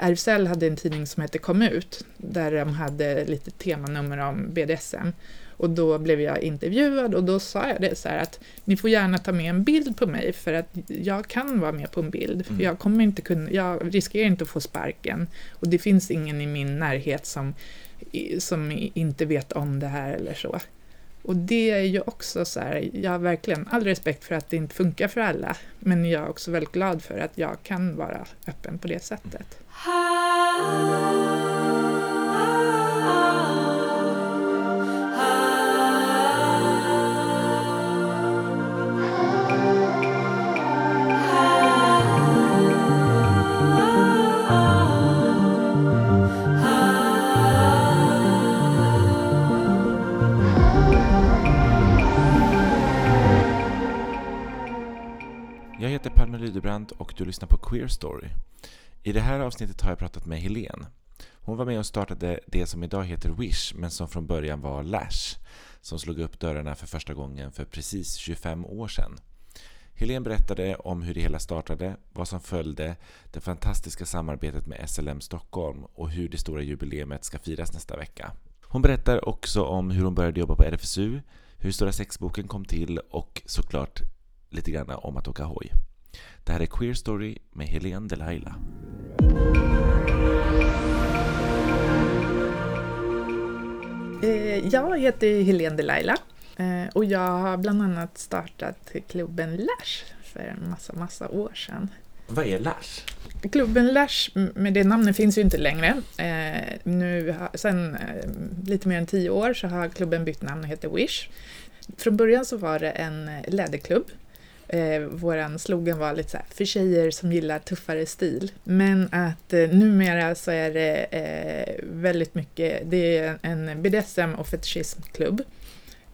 RFSL hade en tidning som hette Kom ut, där de hade lite temanummer om BDSM. Och då blev jag intervjuad och då sa jag det så här att ni får gärna ta med en bild på mig för att jag kan vara med på en bild. För Mm. jag, kommer inte kunna, jag riskerar inte att få sparken och det finns ingen i min närhet som, som inte vet om det här eller så. Och det är ju också så här, jag har verkligen all respekt för att det inte funkar för alla, men jag är också väldigt glad för att jag kan vara öppen på det sättet. Heter Palme Lydebrand och du lyssnar på Queer Story. I det här avsnittet har jag pratat med Helene. Hon var med och startade det som idag heter Wish, men som från början var Lash, som slog upp dörrarna för första gången för precis 25 år sedan. Helene berättade om hur det hela startade, vad som följde, det fantastiska samarbetet med SLM Stockholm och hur det stora jubileet ska firas nästa vecka. Hon berättar också om hur hon började jobba på RFSU, hur Stora sexboken kom till och såklart lite grann om att åka hoj. Det här är Queer Story med Helene Delilah. Eh, Jag heter Helene Delilah eh, och jag har bland annat startat klubben Lash för en massa, massa år sedan. Vad är Lash? Klubben Lash, med det namnet finns ju inte längre. Eh, nu, sen lite mer än tio år så har klubben bytt namn och heter Wish. Från början så var det en läderklubb. Eh, våran slogan var lite så här, för tjejer som gillar tuffare stil. Men att eh, numera så är det eh, väldigt mycket, det är en BDSM och fetischismklubb.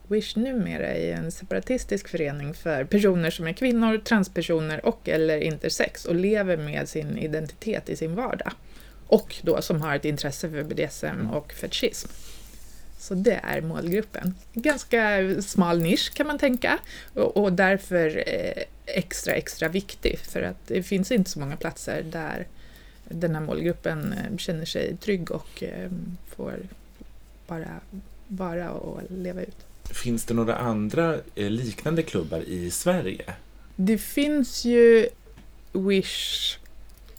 Wish numera är en separatistisk förening för personer som är kvinnor, transpersoner och eller intersex och lever med sin identitet i sin vardag. Och då som har ett intresse för BDSM och fetischism. Så det är målgruppen. Ganska smal nisch kan man tänka och, och därför eh, extra, extra viktig för att det finns inte så många platser där den här målgruppen eh, känner sig trygg och eh, får bara vara och leva ut. Finns det några andra liknande klubbar i Sverige? Det finns ju Wish,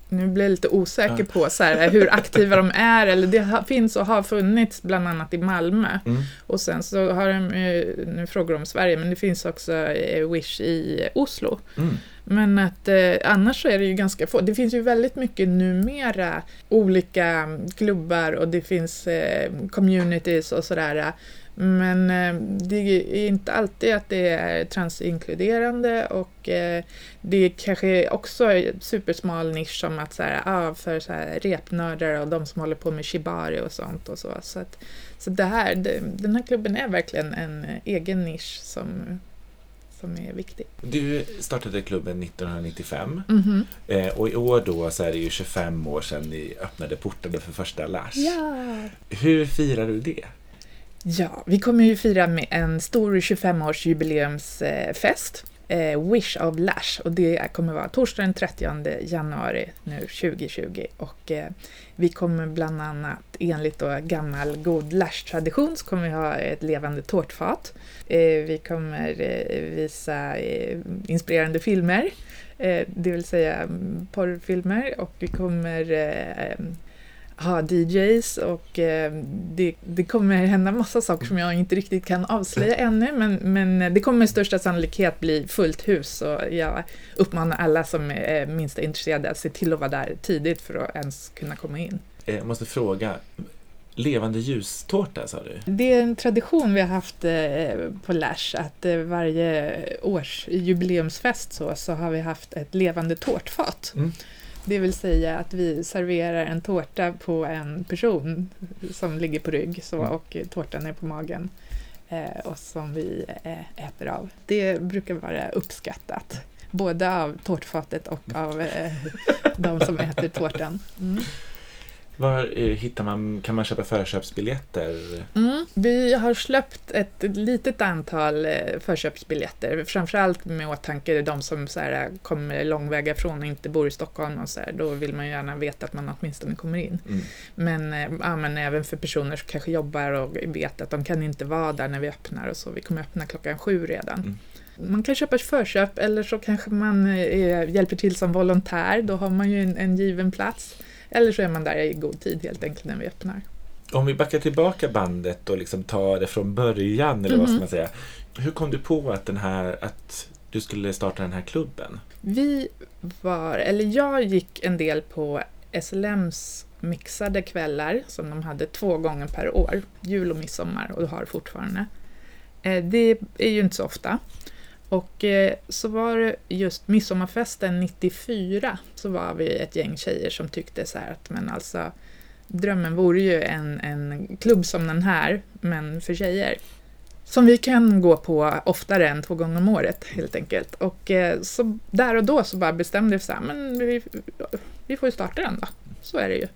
nu blir jag lite osäker på så här, hur aktiva de är, eller det finns och har funnits bland annat i Malmö. Mm. Och sen så har de, eh, nu frågar de om Sverige, men det finns också eh, Wish i Oslo. Mm. Men att eh, annars så är det ju ganska få. Det finns ju väldigt mycket numera olika klubbar och det finns eh, communities och sådär. Men eh, det är inte alltid att det är transinkluderande och eh, det är kanske också en supersmal nisch som att så här, ah, för så här, repnördar och de som håller på med shibari och sånt och så. Så, att, så det här, det, den här klubben är verkligen en eh, egen nisch som, som är viktig. Du startade klubben 1995 Mhm. eh, och i år då så är det ju 25 år sedan ni öppnade portarna för första Lash. Ja. Hur firar du det? Ja, vi kommer ju fira med en stor 25-årsjubileumsfest. Eh, Wish of Lash och det kommer vara torsdag den 30 januari nu 2020 och eh, vi kommer bland annat enligt då gammal god Lash-tradition så kommer vi ha ett levande tårtfat. Eh, vi kommer eh, visa eh, inspirerande filmer, eh, det vill säga mm, porrfilmer och vi kommer eh, ha DJs och eh, det, det kommer hända massa saker som jag inte riktigt kan avslöja ännu men, men det kommer med största sannolikhet bli fullt hus och jag uppmanar alla som är minst intresserade att se till att vara där tidigt för att ens kunna komma in. Eh, Jag måste fråga, levande ljustårta sa du? Det är en tradition vi har haft eh, på Lash att varje års jubileumsfest så, så har vi haft ett levande tårtfat. Mm. Det vill säga att vi serverar en tårta på en person som ligger på rygg så, Mm. och tårtan är på magen eh, och som vi eh, äter av. Det brukar vara uppskattat. Både av tårtfatet och av eh, de som äter tårtan. Mm. Var hittar man, kan man köpa förköpsbiljetter? Mm. Vi har släppt ett litet antal eh, förköpsbiljetter, framförallt med åtanke de som så här, kommer långväga ifrån och inte bor i Stockholm och så här, då vill man ju gärna veta att man åtminstone kommer in. Mm. Men, eh, ja, men även för personer som kanske jobbar och vet att de kan inte vara där när vi öppnar och så, vi kommer öppna klockan sju redan. Mm. Man kan köpa förköp eller så kanske man eh, hjälper till som volontär, då har man ju en, en given plats. Eller så är man där i god tid helt enkelt när vi öppnar. Om vi backar tillbaka bandet och liksom tar det från början, eller vad ska Mhm. man säga. Hur kom du på att, den här, att du skulle starta den här klubben? Vi var, eller jag gick en del på SLMs mixade kvällar som de hade två gånger per år, jul och midsommar och har fortfarande. Eh, Det är ju inte så ofta. Och eh, så var det just midsommarfesten 94 så var vi ett gäng tjejer som tyckte så här att men alltså drömmen vore ju en, en klubb som den här, men för tjejer. Som vi kan gå på oftare än två gånger om året helt enkelt. Och eh, så där och då så bara bestämde vi så här, men vi, vi får ju starta den då. Så är det ju.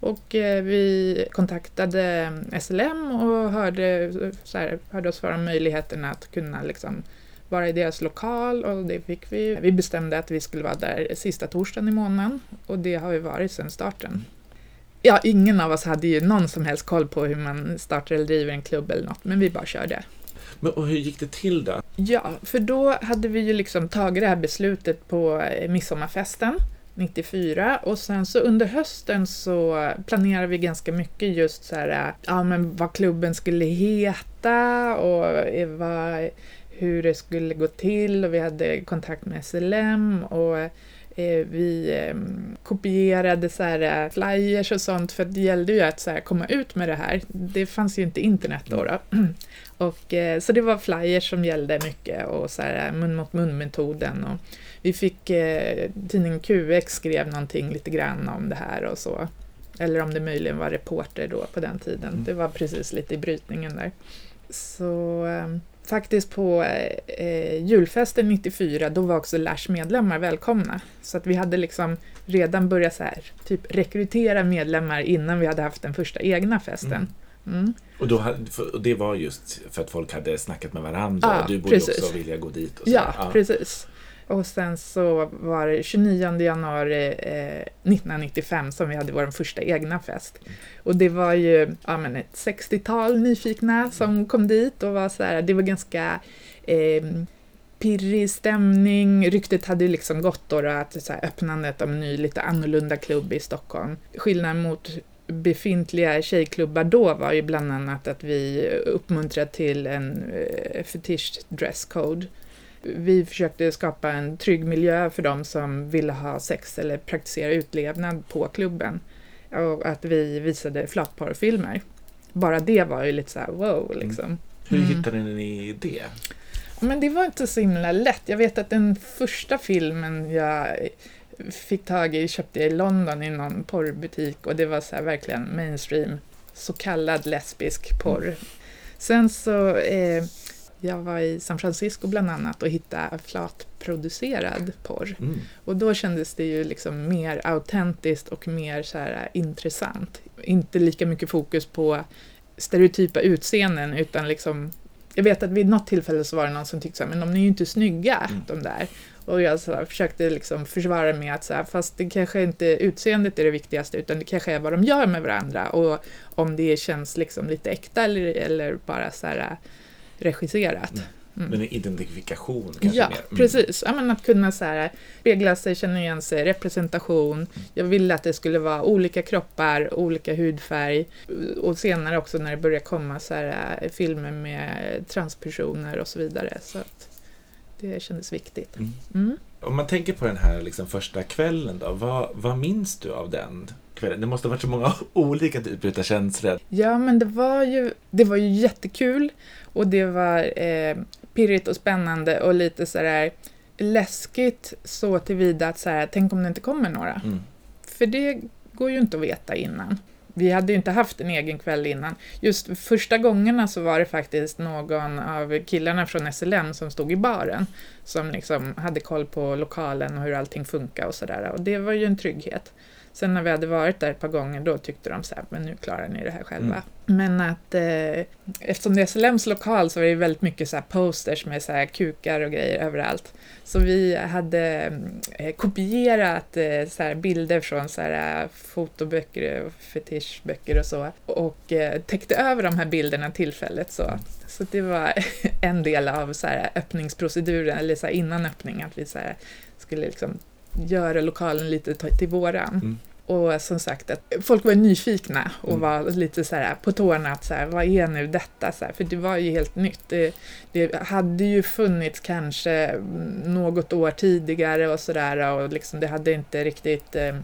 Och eh, vi kontaktade SLM och hörde, så här, hörde oss för om möjligheterna att kunna liksom vara i deras lokal och det fick vi. Vi bestämde att vi skulle vara där sista torsdagen i månaden och det har vi varit sedan starten. Ja, ingen av oss hade ju någon som helst koll på hur man startar eller driver en klubb eller något, men vi bara körde. Men, och hur gick det till då? Ja, för då hade vi ju liksom tagit det här beslutet på eh, midsommarfesten 94 och sen så under hösten så planerade vi ganska mycket just så här, eh, ja men vad klubben skulle heta och eh, vad, hur det skulle gå till och vi hade kontakt med SLM och eh, vi eh, kopierade så här eh, flyers och sånt för det gällde ju att så här, komma ut med det här. Det fanns ju inte internet då. då. Och, eh, så det var flyers som gällde mycket och så här, mun mot mun-metoden. Och vi fick, eh, tidningen QX skrev någonting lite grann om det här och så. Eller om det möjligen var reporter då på den tiden. Mm. Det var precis lite i brytningen där. Så eh, faktiskt på eh, julfesten 94, då var också Lash medlemmar välkomna. Så att vi hade liksom redan börjat så här, typ rekrytera medlemmar innan vi hade haft den första egna festen. Mm. Och, då, och det var just för att folk hade snackat med varandra Ja, och du borde precis. också vilja gå dit. Och så. Ja, precis. Och sen så var det 29 januari eh, 1995 som vi hade vår första egna fest. Och det var ju ja, men ett 60-tal nyfikna som kom dit och var så här, det var ganska eh, pirrig stämning. Ryktet hade ju liksom gått då, då att så här, öppnandet av en ny lite annorlunda klubb i Stockholm. Skillnaden mot befintliga tjejklubbar då var ju bland annat att vi uppmuntrade till en eh, fetisch dresscode. Vi försökte skapa en trygg miljö för de som ville ha sex eller praktisera utlevnad på klubben. Och att vi visade flatporrfilmer. Bara det var ju lite så här wow liksom. Hur Mm. hittade ni det? Men det var inte så himla lätt. Jag vet att den första filmen jag fick tag i köpte jag i London i någon porrbutik och det var så här verkligen mainstream, så kallad lesbisk porr. Sen så, eh, jag var i San Francisco bland annat och hittade flatproducerad porr. Mm. Och då kändes det ju liksom mer autentiskt och mer så här intressant. Inte lika mycket fokus på stereotypa utseenden utan liksom jag vet att vid något tillfälle så var det någon som tyckte så här, men de är ju inte snygga, Mm. de där. Och jag så här, försökte liksom försvara med att så här, fast det kanske inte utseendet är det viktigaste, utan det kanske är vad de gör med varandra och om det känns liksom lite äkta eller, eller bara så här regisserat. Mm. Mm. Men en identifikation kanske Ja, mer? Mm. precis. Ja, men att kunna så här, spegla sig, känna igen sig, representation. Jag ville att det skulle vara olika kroppar, olika hudfärg och senare också när det började komma så här, eh, filmer med transpersoner och så vidare. Så att det kändes viktigt. Mm. Mm. Om man tänker på den här liksom första kvällen då, vad, vad minns du av den kvällen? Det måste ha varit så många olika typer av känslor. Ja, men det var ju, det var ju jättekul och det var eh, pirrigt och spännande och lite så där läskigt så tillvida att så här, tänk om det inte kommer några. Mm. För det går ju inte att veta innan. Vi hade ju inte haft en egen kväll innan. Just första gångerna så var det faktiskt någon av killarna från SLM som stod i baren som liksom hade koll på lokalen och hur allting funkar och sådär. Och det var ju en trygghet. Sen när vi hade varit där ett par gånger då tyckte de så här, men nu klarar ni det här själva. Mm. Men att eh, eftersom det är SLMs lokal så var det väldigt mycket så posters med så här kukar och grejer överallt. Så vi hade eh, kopierat eh, så bilder från så här, eh, fotoböcker och fetischböcker och så och eh, täckte över de här bilderna tillfället. Så, så det var en del av så här, öppningsproceduren, eller så här, innan öppning, att vi så här, skulle liksom göra lokalen lite till våran. Mm. Och som sagt, att folk var nyfikna och Mm. var lite så här på tårna att så här, vad är nu detta? Så här, för det var ju helt nytt. Det, det hade ju funnits kanske något år tidigare och sådär och liksom det hade inte riktigt eh,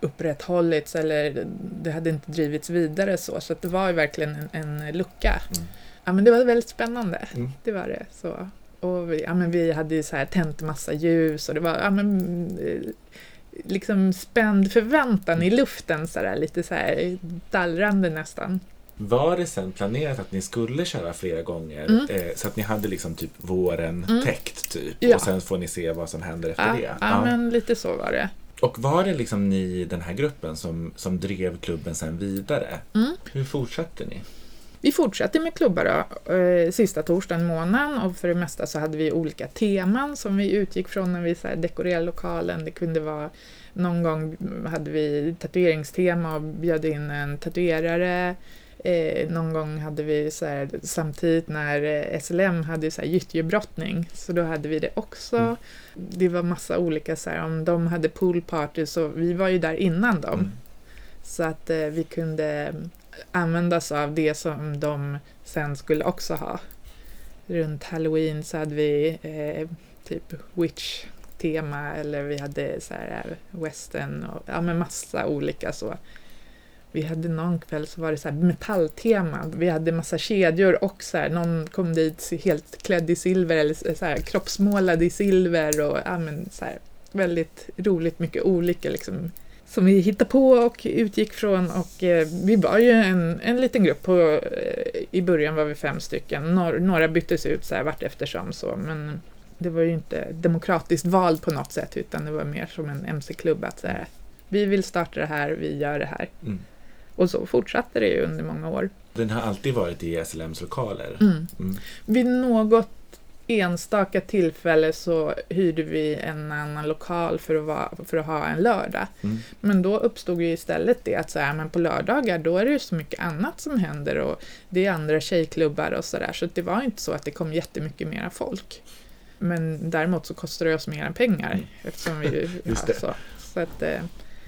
upprätthållits eller det hade inte drivits vidare så. Så det var ju verkligen en, en lucka. Mm. Ja men det var väldigt spännande. Mm. Det var det. Så. Och vi, ja, men vi hade ju så här tänt massa ljus och det var ja, men, eh, liksom spänd förväntan i luften, så där, lite så här dallrande nästan. Var det sen planerat att ni skulle köra flera gånger? Mm. Eh, så att ni hade liksom typ våren Mm. täckt typ? Ja. Och sen får ni se vad som händer efter Ja, det? ja, Ja. men lite så var det. Och var det liksom ni, den här gruppen, som, som drev klubben sen vidare? Mm. Hur fortsatte ni? Vi fortsatte med klubbar då, eh, sista torsdagen i månaden och för det mesta så hade vi olika teman som vi utgick från när vi så dekorerade lokalen. Det kunde vara någon gång hade vi tatueringstema och bjöd in en tatuerare. Eh, någon gång hade vi så här, samtidigt när eh, SLM hade så här gyttjebrottning, så då hade vi det också. Mm. Det var massa olika, så här, om de hade poolparty så vi var ju där innan dem. Mm. Så att eh, vi kunde använda sig av det som de sen skulle också ha. Runt halloween så hade vi eh, typ witch-tema eller vi hade så här western och ja, men massa olika så. Vi hade någon kväll så var det så här metalltema. Vi hade massa kedjor och så här, någon kom dit helt klädd i silver eller så här, kroppsmålad i silver och ja, men, så här, väldigt roligt, mycket olika liksom som vi hittade på och utgick från och eh, vi var ju en, en liten grupp. På, eh, I början var vi fem stycken. Några, några byttes ut så här vart eftersom så men det var ju inte demokratiskt vald på något sätt utan det var mer som en MC-klubb att så här, vi vill starta det här, vi gör det här. Mm. Och så fortsatte det ju under många år. Den har alltid varit i SLMs lokaler? Mm. Mm. Vid något enstaka tillfälle så hyrde vi en annan lokal för att, vara, för att ha en lördag. Mm. Men då uppstod ju istället det att så här, men på lördagar då är det ju så mycket annat som händer och det är andra tjejklubbar och sådär så det var inte så att det kom jättemycket mera folk. Men däremot så kostar det oss mer än pengar Mm. eftersom vi ju Just ja, så. Så att eh,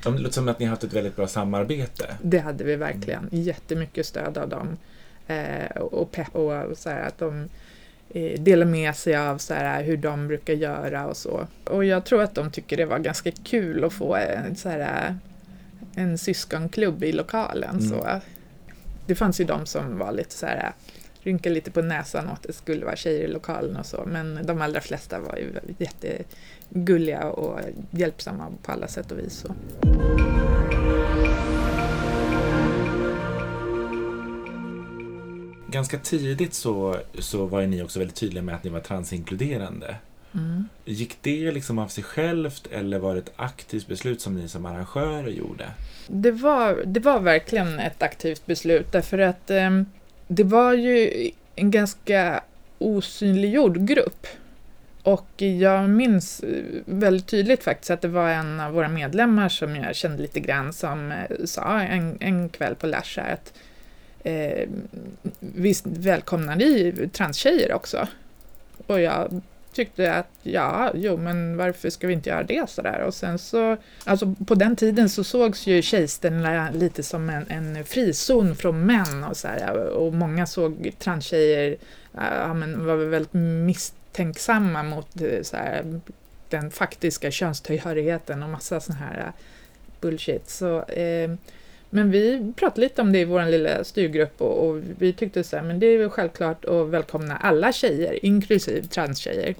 Det låter som att ni har haft ett väldigt bra samarbete. det hade vi verkligen. Jättemycket stöd av dem. Eh, och pepp och så här, att de eh, delar med sig av så här, hur de brukar göra och så. Och jag tror att de tycker det var ganska kul att få en, så här, en syskonklubb i lokalen. Mm. Så. Det fanns ju de som var lite så här rynkade lite på näsan åt att det skulle vara tjejer i lokalen och så. Men de allra flesta var ju jättegulliga och hjälpsamma på alla sätt och vis. Så. Ganska tidigt så, så var ni också väldigt tydliga med att ni var transinkluderande. Mm. Gick det liksom av sig självt eller var det ett aktivt beslut som ni som arrangörer gjorde? Det var, det var verkligen ett aktivt beslut därför att eh, det var ju en ganska osynliggjord grupp. Och jag minns eh, väldigt tydligt faktiskt att det var en av våra medlemmar som jag kände lite grann som eh, sa en, en kväll på Lash här att eh, visst välkomnar ni transtjejer också? Och jag tyckte att ja, jo men varför ska vi inte göra det sådär? Och sen så, alltså på den tiden så sågs ju tjejställena lite som en, en frizon från män och så här, och många såg transtjejer, ja men var väldigt misstänksamma mot eh, så här, den faktiska könstillhörigheten och massa sån här eh, bullshit. Så, eh, men vi pratade lite om det i vår lilla styrgrupp och, och vi tyckte så här, men det är väl självklart att välkomna alla tjejer, inklusive transtjejer.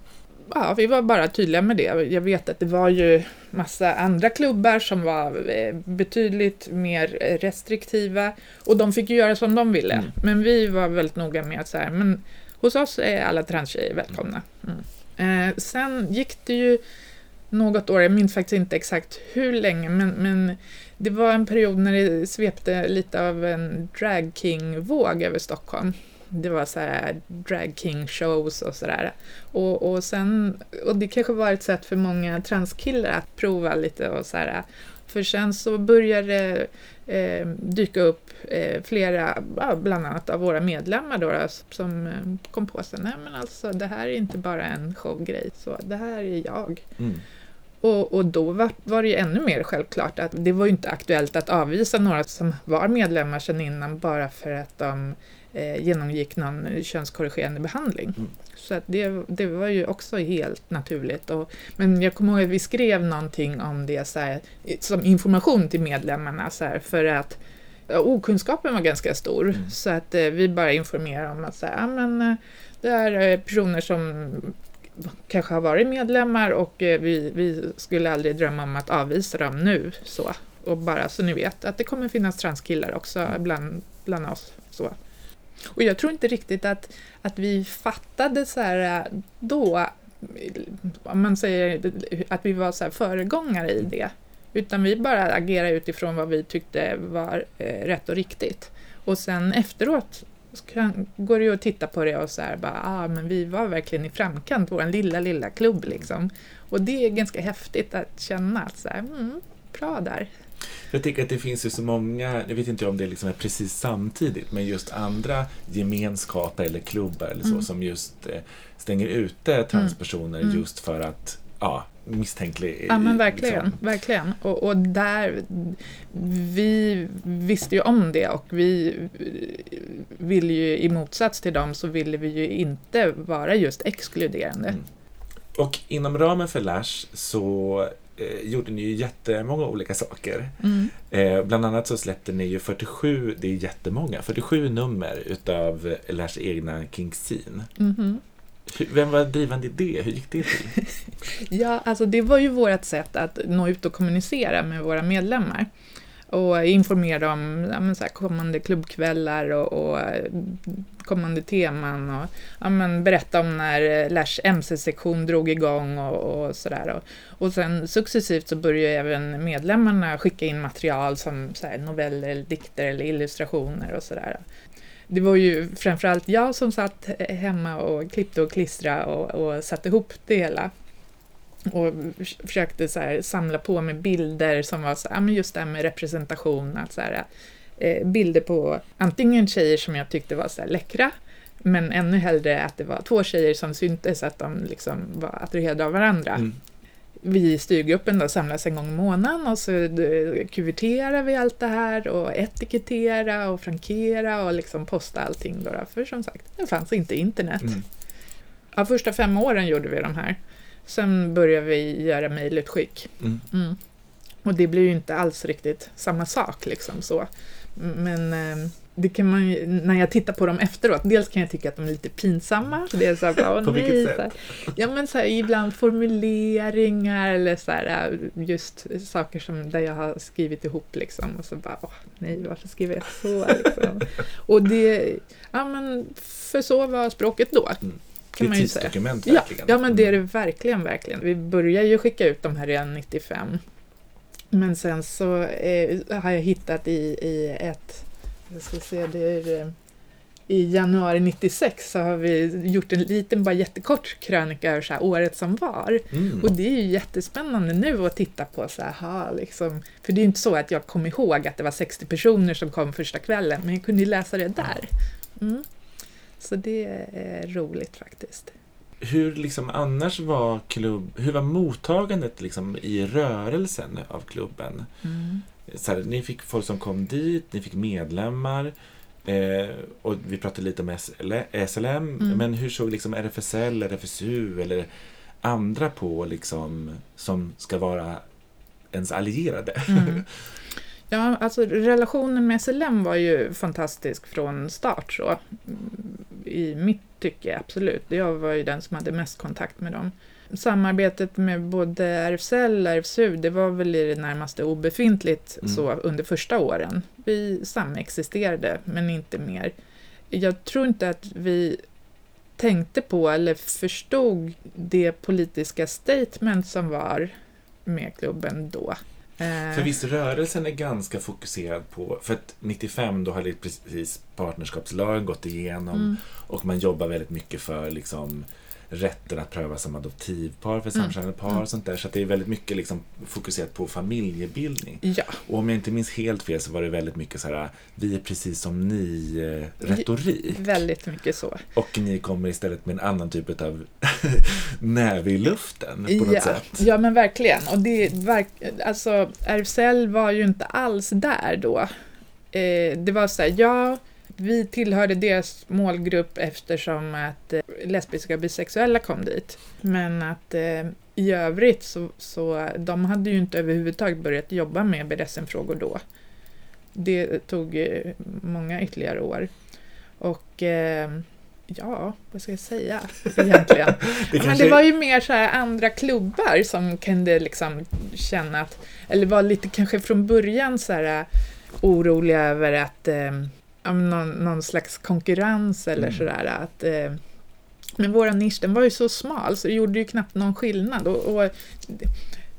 Ja, vi var bara tydliga med det. Jag vet att det var ju massa andra klubbar som var eh, betydligt mer restriktiva och de fick ju göra som de ville. Mm. Men vi var väldigt noga med att så här, men hos oss är alla transtjejer välkomna. Mm. Eh, sen gick det ju något år, jag minns faktiskt inte exakt hur länge, men, men det var en period när det svepte lite av en drag king-våg över Stockholm. Det var så här drag king shows och sådär. Och, och, sen, och det kanske var ett sätt för många transkillar att prova lite och så här. För sen så började det eh, dyka upp eh, flera, bland annat av våra medlemmar då, som eh, kom på sig, nej men alltså det här är inte bara en showgrej, så det här är jag. Mm. Och, och, då var, var det ju ännu mer självklart att det var ju inte aktuellt att avvisa några som var medlemmar sedan innan bara för att de eh, genomgick någon könskorrigerande behandling. Mm. Så att det, det var ju också helt naturligt. Och, men jag kommer ihåg att vi skrev någonting om det så här, som information till medlemmarna så här, för att okunskapen var ganska stor. Mm. Så att eh, vi bara informerade om att så här, men, eh, det är personer som kanske har varit medlemmar och eh, vi, vi skulle aldrig drömma om att avvisa dem nu. Så. Och bara så ni vet att det kommer finnas transkillar också mm. bland, bland oss. Så. Och jag tror inte riktigt att, att vi fattade så här eh, då, om man säger att vi var så föregångare i det. Utan vi bara agerade utifrån vad vi tyckte var eh, rätt och riktigt. Och sen efteråt så kan, går det ju att titta på det och så här bara, ah, men vi var verkligen i framkant, vår lilla, lilla klubb liksom. Och det är ganska häftigt att känna att så här, mm, bra där. Jag tycker att det finns ju så många, jag vet inte om det liksom är precis samtidigt, men just andra gemenskaper eller klubbar eller så mm. som just eh, stänger ute transpersoner mm. just för att ja, misstänklig. Ja men verkligen, liksom. verkligen. Och, och, där, vi visste ju om det och vi ville ju i motsats till dem så ville vi ju inte vara just exkluderande. Mm. Och inom ramen för Lash så eh, gjorde ni ju jättemånga olika saker. Mm. Eh, bland annat så släppte ni ju 47, det är jättemånga, 47 nummer utav Lash egna King Scene. Mm. Vem var drivande i det? Hur gick det till? ja, alltså det var ju vårt sätt att nå ut och kommunicera med våra medlemmar och informera om ja, så här, kommande klubbkvällar och, och, kommande teman och ja, men, berätta om när Lärs MC-sektion drog igång och, och sådär. Och, och sen successivt så började även medlemmarna skicka in material som så här, noveller, dikter eller illustrationer och sådär det var ju framförallt jag som satt hemma och klippte och klistrade och, och satte ihop det hela. Och försökte så här, samla på mig bilder som var så här, just det här med representation, att så här, eh, bilder på antingen tjejer som jag tyckte var så här läckra, men ännu hellre att det var två tjejer som syntes, att de liksom var attraherade av varandra. Mm vi i styrgruppen då samlas en gång i månaden och så kuverterar vi allt det här och etikettera och frankera och liksom posta allting då, för som sagt, det fanns inte internet. Mm. Ja, första fem åren gjorde vi de här. Sen började vi göra mejlutskick. Mm. Mm. Och det blir ju inte alls riktigt samma sak liksom så. Men eh, det kan man ju, när jag tittar på dem efteråt, dels kan jag tycka att de är lite pinsamma. Det är så här, bara, på vilket sätt? Så här, ja men så här, ibland formuleringar eller så här, just saker som där jag har skrivit ihop liksom och så bara, åh, nej varför skriver jag så? Liksom. och det, ja men för så var språket då. Mm. Kan det är ett tidsdokument verkligen. Ja, ja men det är det verkligen, verkligen. Vi börjar ju skicka ut de här redan 95. Men sen så eh, har jag hittat i, i ett jag ska se, det är, eh, I januari 96 så har vi gjort en liten, bara jättekort krönika över så här, året som var. Mm. Och det är ju jättespännande nu att titta på så här, liksom, för det är ju inte så att jag kom ihåg att det var 60 personer som kom första kvällen, men jag kunde ju läsa det där. Mm. Så det är roligt faktiskt. Hur liksom annars var klubb, hur var mottagandet liksom i rörelsen av klubben? Mm så här, ni fick folk som kom dit, ni fick medlemmar. Eh, och vi pratade lite om SLM, mm. men hur såg liksom RFSL, RFSU eller andra på liksom, som ska vara ens allierade? Mm. Ja, alltså relationen med SLM var ju fantastisk från start så. I mitt tycke, absolut. Jag var ju den som hade mest kontakt med dem samarbetet med både RFSL och RFSU, det var väl i det närmaste obefintligt mm. så under första åren. Vi samexisterade, men inte mer. Jag tror inte att vi tänkte på eller förstod det politiska statement som var med klubben då. Eh, för visst, rörelsen är ganska fokuserad på, för att 95 då hade precis partnerskapslagen gått igenom mm. och man jobbar väldigt mycket för liksom rätten att pröva som adoptivpar för mm. samkönade par mm. och sånt där. Så det är väldigt mycket liksom fokuserat på familjebildning. Ja. Och om jag inte minns helt fel så var det väldigt mycket så här, vi är precis som ni eh. Väldigt mycket så. Och ni kommer istället med en annan typ av näve i luften på något ja. sätt. Ja, men verkligen. Och det, alltså, RFSL var ju inte alls där då. Eh, det var så här, ja, vi tillhörde deras målgrupp eftersom att eh, lesbiska och bisexuella kom dit. Men att eh, i övrigt så, så de hade ju inte överhuvudtaget börjat jobba med BDSM-frågor då. Det tog eh, många ytterligare år. Och ja, vad ska jag säga egentligen? det. Men det var ju mer så här andra klubbar som kunde liksom känna att, eller var lite kanske från början så här oroliga över att eh, någon, någon slags konkurrens eller mm. sådär. Att, eh, men våra nisch den var ju så smal så det gjorde ju knappt någon skillnad. Och, och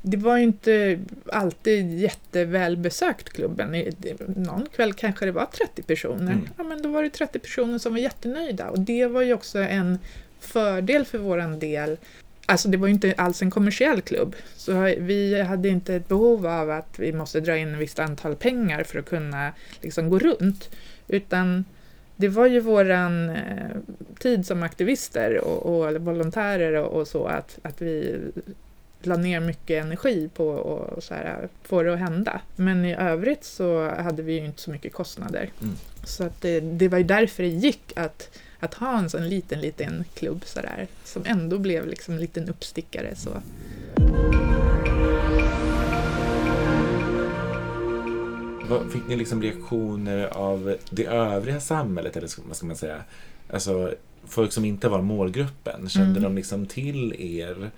det var ju inte alltid jättevälbesökt klubben. Någon kväll kanske det var 30 personer. Mm. Ja, men då var det 30 personer som var jättenöjda och det var ju också en fördel för våran del. Alltså det var ju inte alls en kommersiell klubb, så vi hade inte ett behov av att vi måste dra in ett visst antal pengar för att kunna liksom gå runt. Utan det var ju våran eh, tid som aktivister och, och volontärer och, och, så att, att vi la ner mycket energi på att få det att hända. Men i övrigt så hade vi ju inte så mycket kostnader. Mm. Så att det, det var ju därför det gick att, att ha en sån liten, liten klubb sådär, som ändå blev liksom en liten uppstickare. Så. Fick ni liksom reaktioner av det övriga samhället, eller vad ska man säga? Alltså, folk som inte var målgruppen, kände mm. de liksom till er?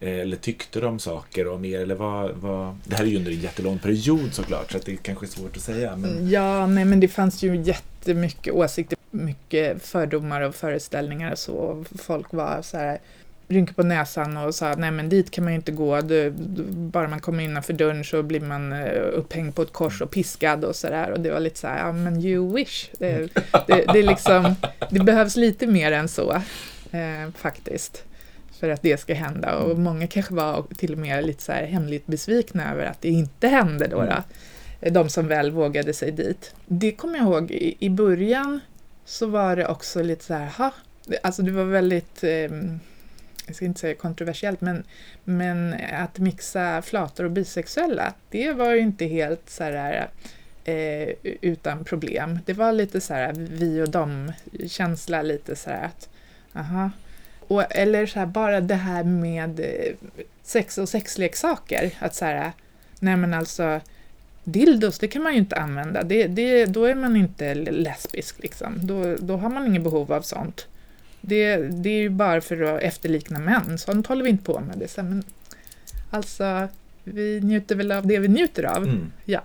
Eller tyckte de saker om er? Eller vad, vad... Det här är ju under en jättelång period såklart, så att det kanske är svårt att säga. Men... Ja, nej men det fanns ju jättemycket åsikter, mycket fördomar och föreställningar och så. Folk var så här rynkade på näsan och sa nej men dit kan man ju inte gå, du, bara man kommer innanför dörren så blir man uh, upphängd på ett kors och piskad och sådär och det var lite så här, ja men you wish. Det, det, det, liksom, det behövs lite mer än så eh, faktiskt för att det ska hända och många kanske var till och med lite så här hemligt besvikna över att det inte hände då. då mm. de som väl vågade sig dit. Det kommer jag ihåg i, i början så var det också lite så här, ha, alltså det var väldigt eh, jag ska inte säga kontroversiellt, men, men att mixa flator och bisexuella, det var ju inte helt så här, eh, utan problem. Det var lite så här vi och dem-känsla, lite så här att, aha. Och, eller så här, bara det här med eh, sex och sexleksaker, att så här, nej men alltså, dildos, det kan man ju inte använda, det, det, då är man inte lesbisk liksom, då, då har man inget behov av sånt. Det, det är ju bara för att efterlikna män, sånt håller vi inte på med. Det. Men, alltså, vi njuter väl av det vi njuter av. Mm. Ja.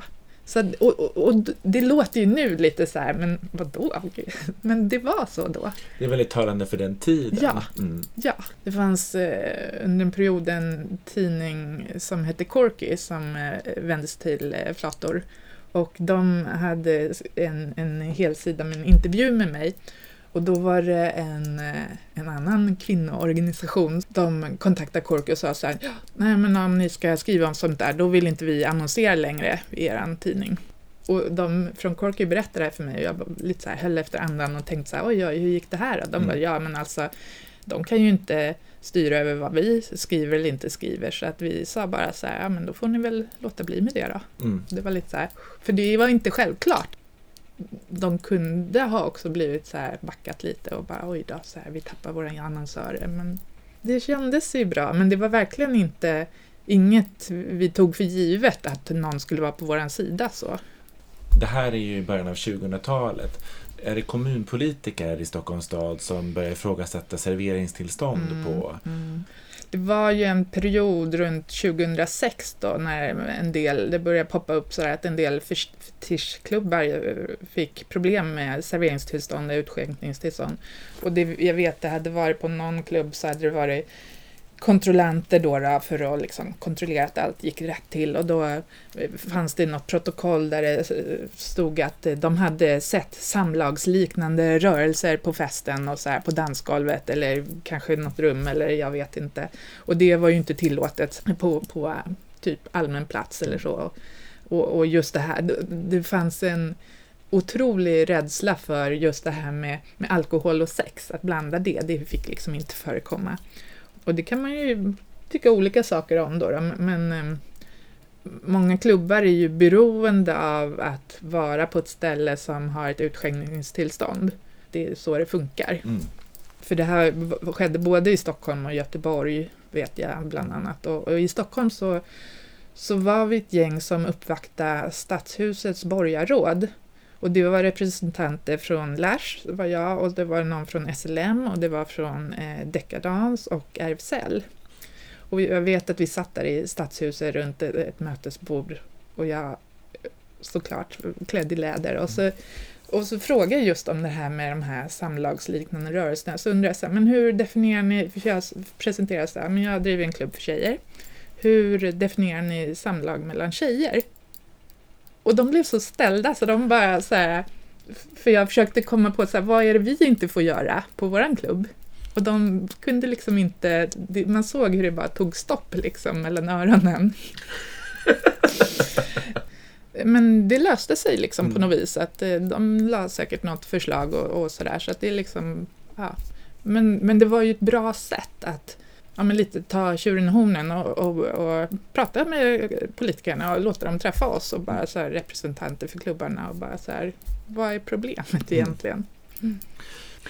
Så, och, och, och, det låter ju nu lite så här, men vadå? Men det var så då. Det är väldigt talande för den tiden. Ja, mm. ja. det fanns eh, under en period en tidning som hette Corky som eh, vändes till eh, flator. Och de hade en, en hel sida med en intervju med mig. Och då var det en, eh, en annan kvinnoorganisation, de kontaktade Corky och sa så här, nej men om ni ska skriva om sånt där, då vill inte vi annonsera längre i er tidning. Och de från Corky berättade det här för mig och jag var lite så här, höll efter andan och tänkte så här, oj, oj, hur gick det här då? De mm. bara, ja men alltså, de kan ju inte styra över vad vi skriver eller inte skriver, så att vi sa bara så här, ja men då får ni väl låta bli med det då. Mm. Det var lite så här, för det var inte självklart de kunde ha också blivit så här backat lite och bara oj då, så här, vi tappar våra annonsörer. Men det kändes ju bra, men det var verkligen inte inget vi tog för givet att någon skulle vara på vår sida. så. det här är ju i början av 2000-talet. Är det kommunpolitiker i Stockholms stad som börjar ifrågasätta serveringstillstånd Mm, på... mm. Det var ju en period runt 2006 då när en del, det började poppa upp så att en del fetischklubbar fick problem med serveringstillstånd och utskänkningstillstånd. Och det, jag vet, det hade varit på någon klubb så hade det varit kontrollanter då, då för att liksom kontrollera att allt gick rätt till och då eh, fanns det något protokoll där det eh, stod att eh, de hade sett samlagsliknande rörelser på festen och så här på dansgolvet eller kanske något rum eller jag vet inte. Och det var ju inte tillåtet på, på typ allmän plats eller så. Och, och just det här, det, det fanns en otrolig rädsla för just det här med, med alkohol och sex, att blanda det, det fick liksom inte förekomma. Och det kan man ju tycka olika saker om då, då men eh, många klubbar är ju beroende av att vara på ett ställe som har ett utskänkningstillstånd. Det är så det funkar. Mm. För det här skedde både i Stockholm och Göteborg, vet jag bland annat. Och, och i Stockholm så, så var vi ett gäng som uppvaktade Stadshusets borgarråd. Och det var representanter från Lash, det var jag, och det var någon från SLM och det var från eh, Decadans och RFSL. Och jag vet att vi satt där i Stadshuset runt ett, ett mötesbord och jag såklart klädd i läder och så, och så frågade jag just om det här med de här samlagsliknande rörelserna. Så undrar jag så här, men hur definierar ni, för jag presenterar så här, men jag driver en klubb för tjejer. Hur definierar ni samlag mellan tjejer? Och de blev så ställda så de bara så här, för jag försökte komma på så här, vad är det vi inte får göra på våran klubb? Och de kunde liksom inte, man såg hur det bara tog stopp liksom mellan öronen. Men det löste sig liksom på Mm. något vis, att eh, de la säkert något förslag och, och sådär, så att det är liksom, ja. Men, men det var ju ett bra sätt att ja, men lite ta tjuren i hornen och, och, och prata med politikerna och låta dem träffa oss och bara så här, representanter för klubbarna och bara så här, vad är problemet egentligen?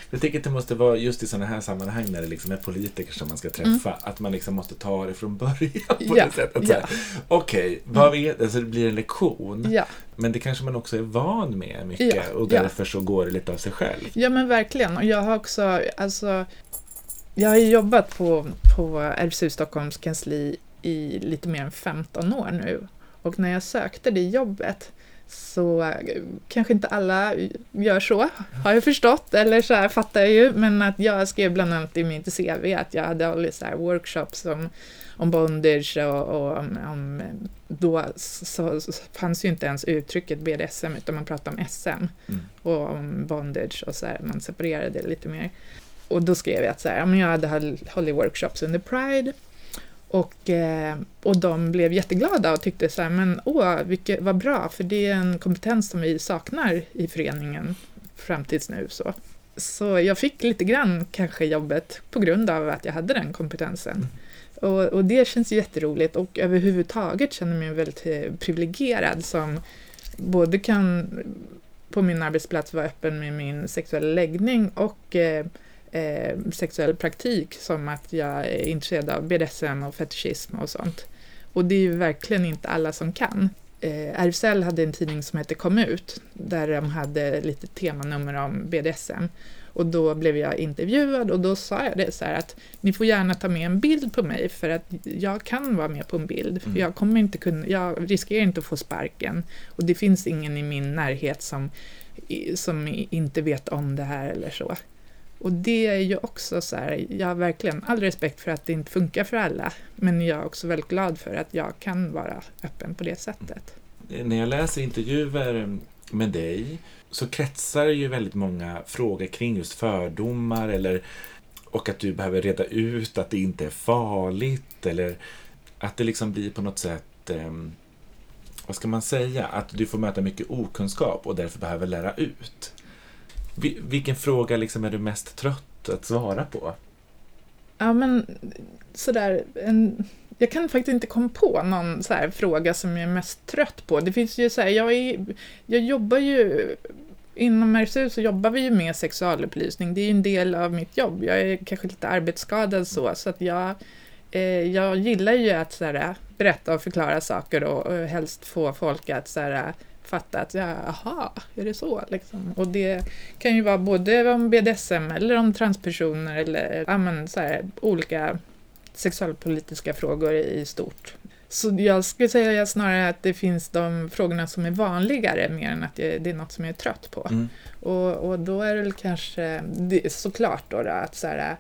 Jag tänker att det måste vara just i sådana här sammanhang när det liksom är politiker som man ska träffa, att man liksom måste ta det från början på Mm. Ja, det sättet. ja. Okej, vad vet alltså det blir en lektion, Ja, men det kanske man också är van med mycket Ja, och ja. därför så går det lite av sig själv. ja men verkligen. Och jag har också, alltså, jag har ju jobbat på, på RFSU Stockholms kansli i lite mer än 15 år nu. Och när jag sökte det jobbet så kanske inte alla gör så, har jag förstått, eller så här fattar jag ju, men att jag skrev bland annat i mitt CV att jag hade hållit så workshops om, om bondage och, och om, om, då så, så fanns ju inte ens uttrycket BDSM utan man pratade om SM Mm. och om bondage och så här, man separerade det lite mer. Och då skrev jag att så här, jag hade hållit workshops under Pride och, eh, och de blev jätteglada och tyckte så här, men åh, vilket, vad bra, för det är en kompetens som vi saknar i föreningen fram tills nu. Så. så jag fick lite grann kanske jobbet på grund av att jag hade den kompetensen. Och, och det känns jätteroligt och överhuvudtaget känner jag mig väldigt eh, privilegierad som både kan på min arbetsplats vara öppen med min sexuella läggning och eh, eh, sexuell praktik som att jag är intresserad av BDSM och fetischism och sånt. Och det är ju verkligen inte alla som kan. Eh, RFSL hade en tidning som hette Kom ut, där de hade lite temanummer om BDSM. Och då blev jag intervjuad och då sa jag det så här att ni får gärna ta med en bild på mig för att jag kan vara med på en bild. För Mm. jag, kommer inte kunna, jag riskerar inte att få sparken och det finns ingen i min närhet som, som inte vet om det här eller så. Och det är ju också så här, jag har verkligen all respekt för att det inte funkar för alla, men jag är också väldigt glad för att jag kan vara öppen på det sättet. När jag läser intervjuer med dig så kretsar ju väldigt många frågor kring just fördomar eller och att du behöver reda ut att det inte är farligt eller att det liksom blir på något sätt eh, vad ska man säga? Att du får möta mycket okunskap och därför behöver lära ut. Vilken fråga liksom är du mest trött att svara på? Ja, men sådär, en, jag kan faktiskt inte komma på någon så fråga som jag är mest trött på. Det finns ju så här, jag, är, jag jobbar ju Inom RSU så jobbar vi ju med sexualupplysning. Det är ju en del av mitt jobb. Jag är kanske lite arbetsskadad så, så att jag, eh, jag gillar ju att så här, berätta och förklara saker och, och helst få folk att så här, fatta att, ja, aha, är det så? Liksom. Och det kan ju vara både om BDSM eller om transpersoner eller ja, men, så här, olika sexualpolitiska frågor i stort. Så jag skulle säga snarare att det finns de frågorna som är vanligare mer än att det är något som jag är trött på. Mm. Och, och då är det kanske, det är såklart då, då att så här,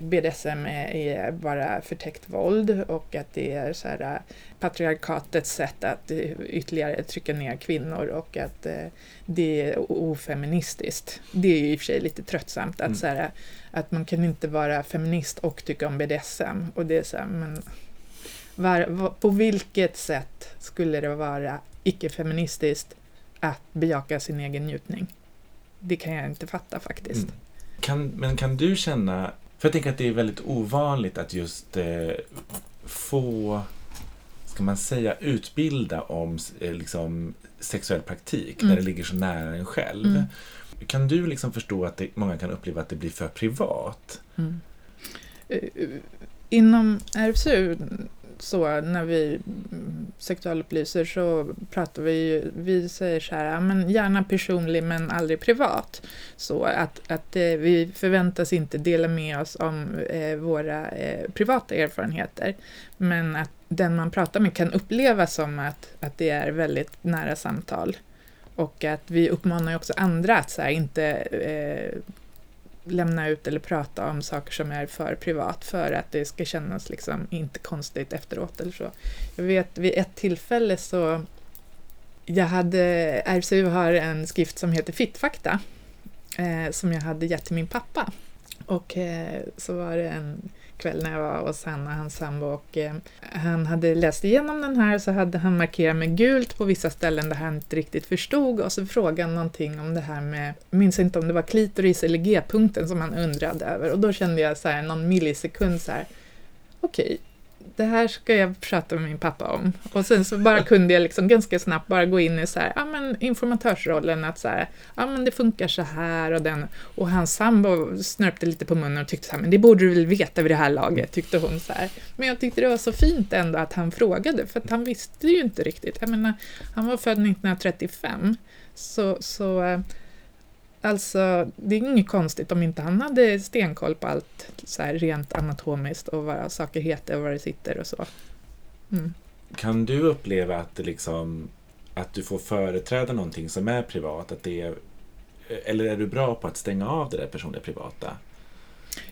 BDSM är, bara förtäckt våld och att det är så här, eh, patriarkatets sätt att eh, ytterligare trycka ner kvinnor och att eh, det är ofeministiskt. Det är ju i och för sig lite tröttsamt att, Mm. så här, att man kan inte vara feminist och tycka om BDSM. Och det är så här, men var, på vilket sätt skulle det vara icke-feministiskt att bejaka sin egen njutning? Det kan jag inte fatta faktiskt. Mm. Kan, men kan du känna, för jag tänker att det är väldigt ovanligt att just eh, få, ska man säga, utbilda om eh, liksom, sexuell praktik Mm. när det ligger så nära en själv. Mm. Kan du liksom förstå att det, många kan uppleva att det blir för privat? Mm. Eh, Inom RFSU, så när vi mm, sexualupplyser så pratar vi ju, vi säger så här, men gärna personlig men aldrig privat. Så att, att eh, vi förväntas inte dela med oss om eh, våra eh, privata erfarenheter. Men att den man pratar med kan uppleva som att, att det är väldigt nära samtal. Och att vi uppmanar ju också andra att så här, inte eh, lämna ut eller prata om saker som är för privat för att det ska kännas liksom inte konstigt efteråt eller så. Jag vet vid ett tillfälle så jag hade, RFSU har en skrift som heter Fittfakta eh, som jag hade gett till min pappa. Och eh, så var det en kväll när jag var hos han hans sambo och eh, han hade läst igenom den här så hade han markerat med gult på vissa ställen där han inte riktigt förstod och så frågade han någonting om det här med, jag minns inte om det var klitoris eller G-punkten som han undrade över och då kände jag så här någon millisekund så här okej, det här ska jag prata med min pappa om. Och sen så bara kunde jag liksom ganska snabbt bara gå in i så här, ja men informatörsrollen att så här, ja men det funkar så här och den, och hans sambo snörpte lite på munnen och tyckte så här, men det borde du väl veta vid det här laget, tyckte hon så här. Men jag tyckte det var så fint ändå att han frågade, för att han visste ju inte riktigt. Jag menar, han var född 1935, så, så eh, Alltså, det är inget konstigt om inte han hade stenkoll på allt så här rent anatomiskt och vad saker heter och var det sitter och så. Mm. Kan du uppleva att det liksom att du får företräda någonting som är privat? Att det är, eller är du bra på att stänga av det där personliga privata?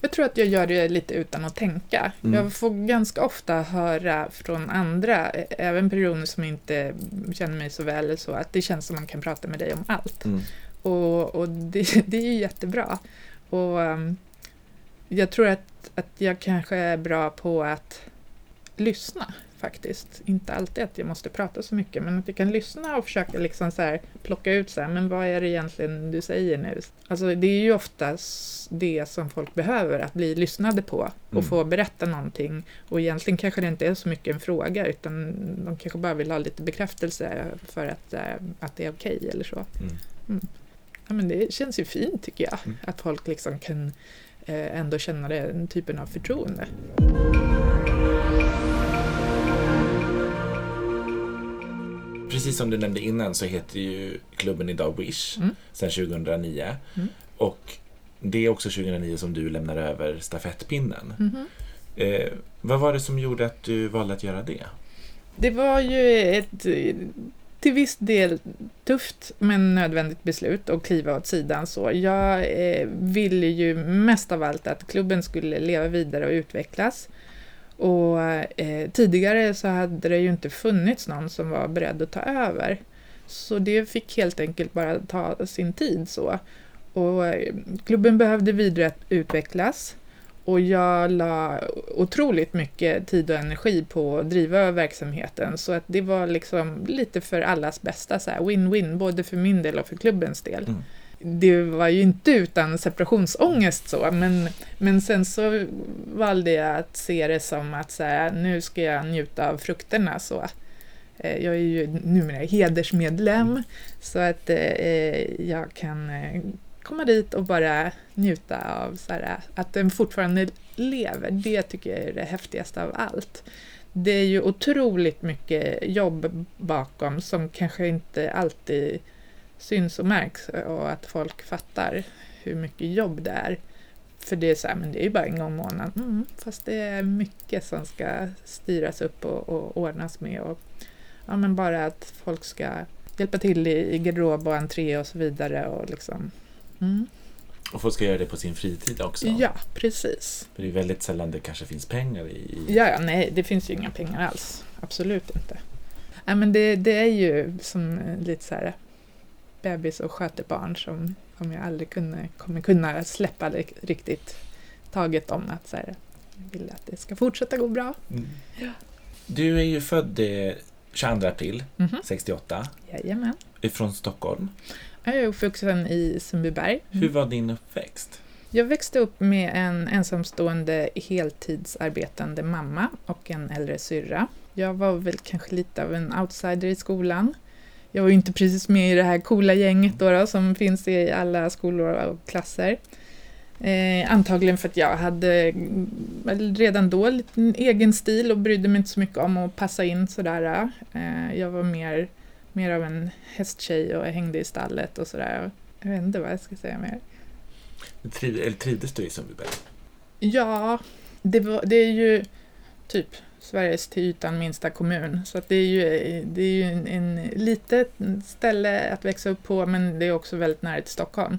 Jag tror att jag gör det lite utan att tänka. Mm. Jag får ganska ofta höra från andra, även personer som inte känner mig så väl, så, att det känns som man kan prata med dig om allt. Mm. Och, och det, det är ju jättebra. Och um, jag tror att, att jag kanske är bra på att lyssna faktiskt. Inte alltid att jag måste prata så mycket, men att jag kan lyssna och försöka liksom så här plocka ut så här, men vad är det egentligen du säger nu? Alltså det är ju oftast det som folk behöver, att bli lyssnade på och Mm. få berätta någonting. Och egentligen kanske det inte är så mycket en fråga, utan de kanske bara vill ha lite bekräftelse för att, eh, att det är okej eller så. Mm. Ja, men det känns ju fint tycker jag, Mm. att folk liksom kan eh, ändå känna den typen av förtroende. Precis som du nämnde innan så heter ju klubben idag Wish Mm. sedan 2009. Mm. Och det är också 2009 som du lämnar över stafettpinnen. Mhm. Eh, vad var det som gjorde att du valde att göra det? Det var ju ett till viss del tufft men nödvändigt beslut att kliva åt sidan. Så jag eh, ville ju mest av allt att klubben skulle leva vidare och utvecklas. Och eh, tidigare så hade det ju inte funnits någon som var beredd att ta över. Så det fick helt enkelt bara ta sin tid så. Och eh, klubben behövde vidare utvecklas. Och jag la otroligt mycket tid och energi på att driva verksamheten så att det var liksom lite för allas bästa, win-win, både för min del och för klubbens del. Mm. Det var ju inte utan separationsångest så, men, men sen så valde jag att se det som att så här, nu ska jag njuta av frukterna. Så. Eh, Jag är ju numera hedersmedlem så att eh, jag kan eh, komma dit och bara njuta av så här, att den fortfarande lever. Det tycker jag är det häftigaste av allt. det är ju otroligt mycket jobb bakom som kanske inte alltid syns och märks och att folk fattar hur mycket jobb det är. För det är så här, men det är ju bara en gång i månaden. Mm, fast det är mycket som ska styras upp och, och ordnas med. Och, ja, men bara att folk ska hjälpa till i, i garderob och entré och så vidare. Och liksom, mm. Och folk ska göra det på sin fritid också? Ja, precis. För det är väldigt sällan det kanske finns pengar i... Ja, ja, nej, det finns ju inga pengar alls. Absolut inte. Nej, men det, det är ju som lite så här bebis och sköter barn som, som jag aldrig kunde, kommer kunna släppa riktigt taget om att så här, jag vill att det ska fortsätta gå bra. Mm. Ja. Du är ju född 22 april mm -hmm. 68. Jajamän. Ifrån Stockholm. Jag är uppvuxen i Sundbyberg. Mm. Hur var din uppväxt? Jag växte upp med en ensamstående heltidsarbetande mamma och en äldre syrra. Jag var väl kanske lite av en outsider i skolan. Jag var ju inte precis med i det här coola gänget då, då som finns i alla skolor och klasser. Eh, antagligen för att jag hade redan då lite egen stil och brydde mig inte så mycket om att passa in sådär. Eh, jag var mer, mer av en hästtjej och hängde i stallet och sådär. Jag vet inte vad jag ska säga mer. Triv, eller trivdes du i Sundbyberg? Ja, det, var, det är ju typ Sveriges till ytan minsta kommun. Så det är ju, det är ju en, en litet ställe att växa upp på men det är också väldigt nära till Stockholm.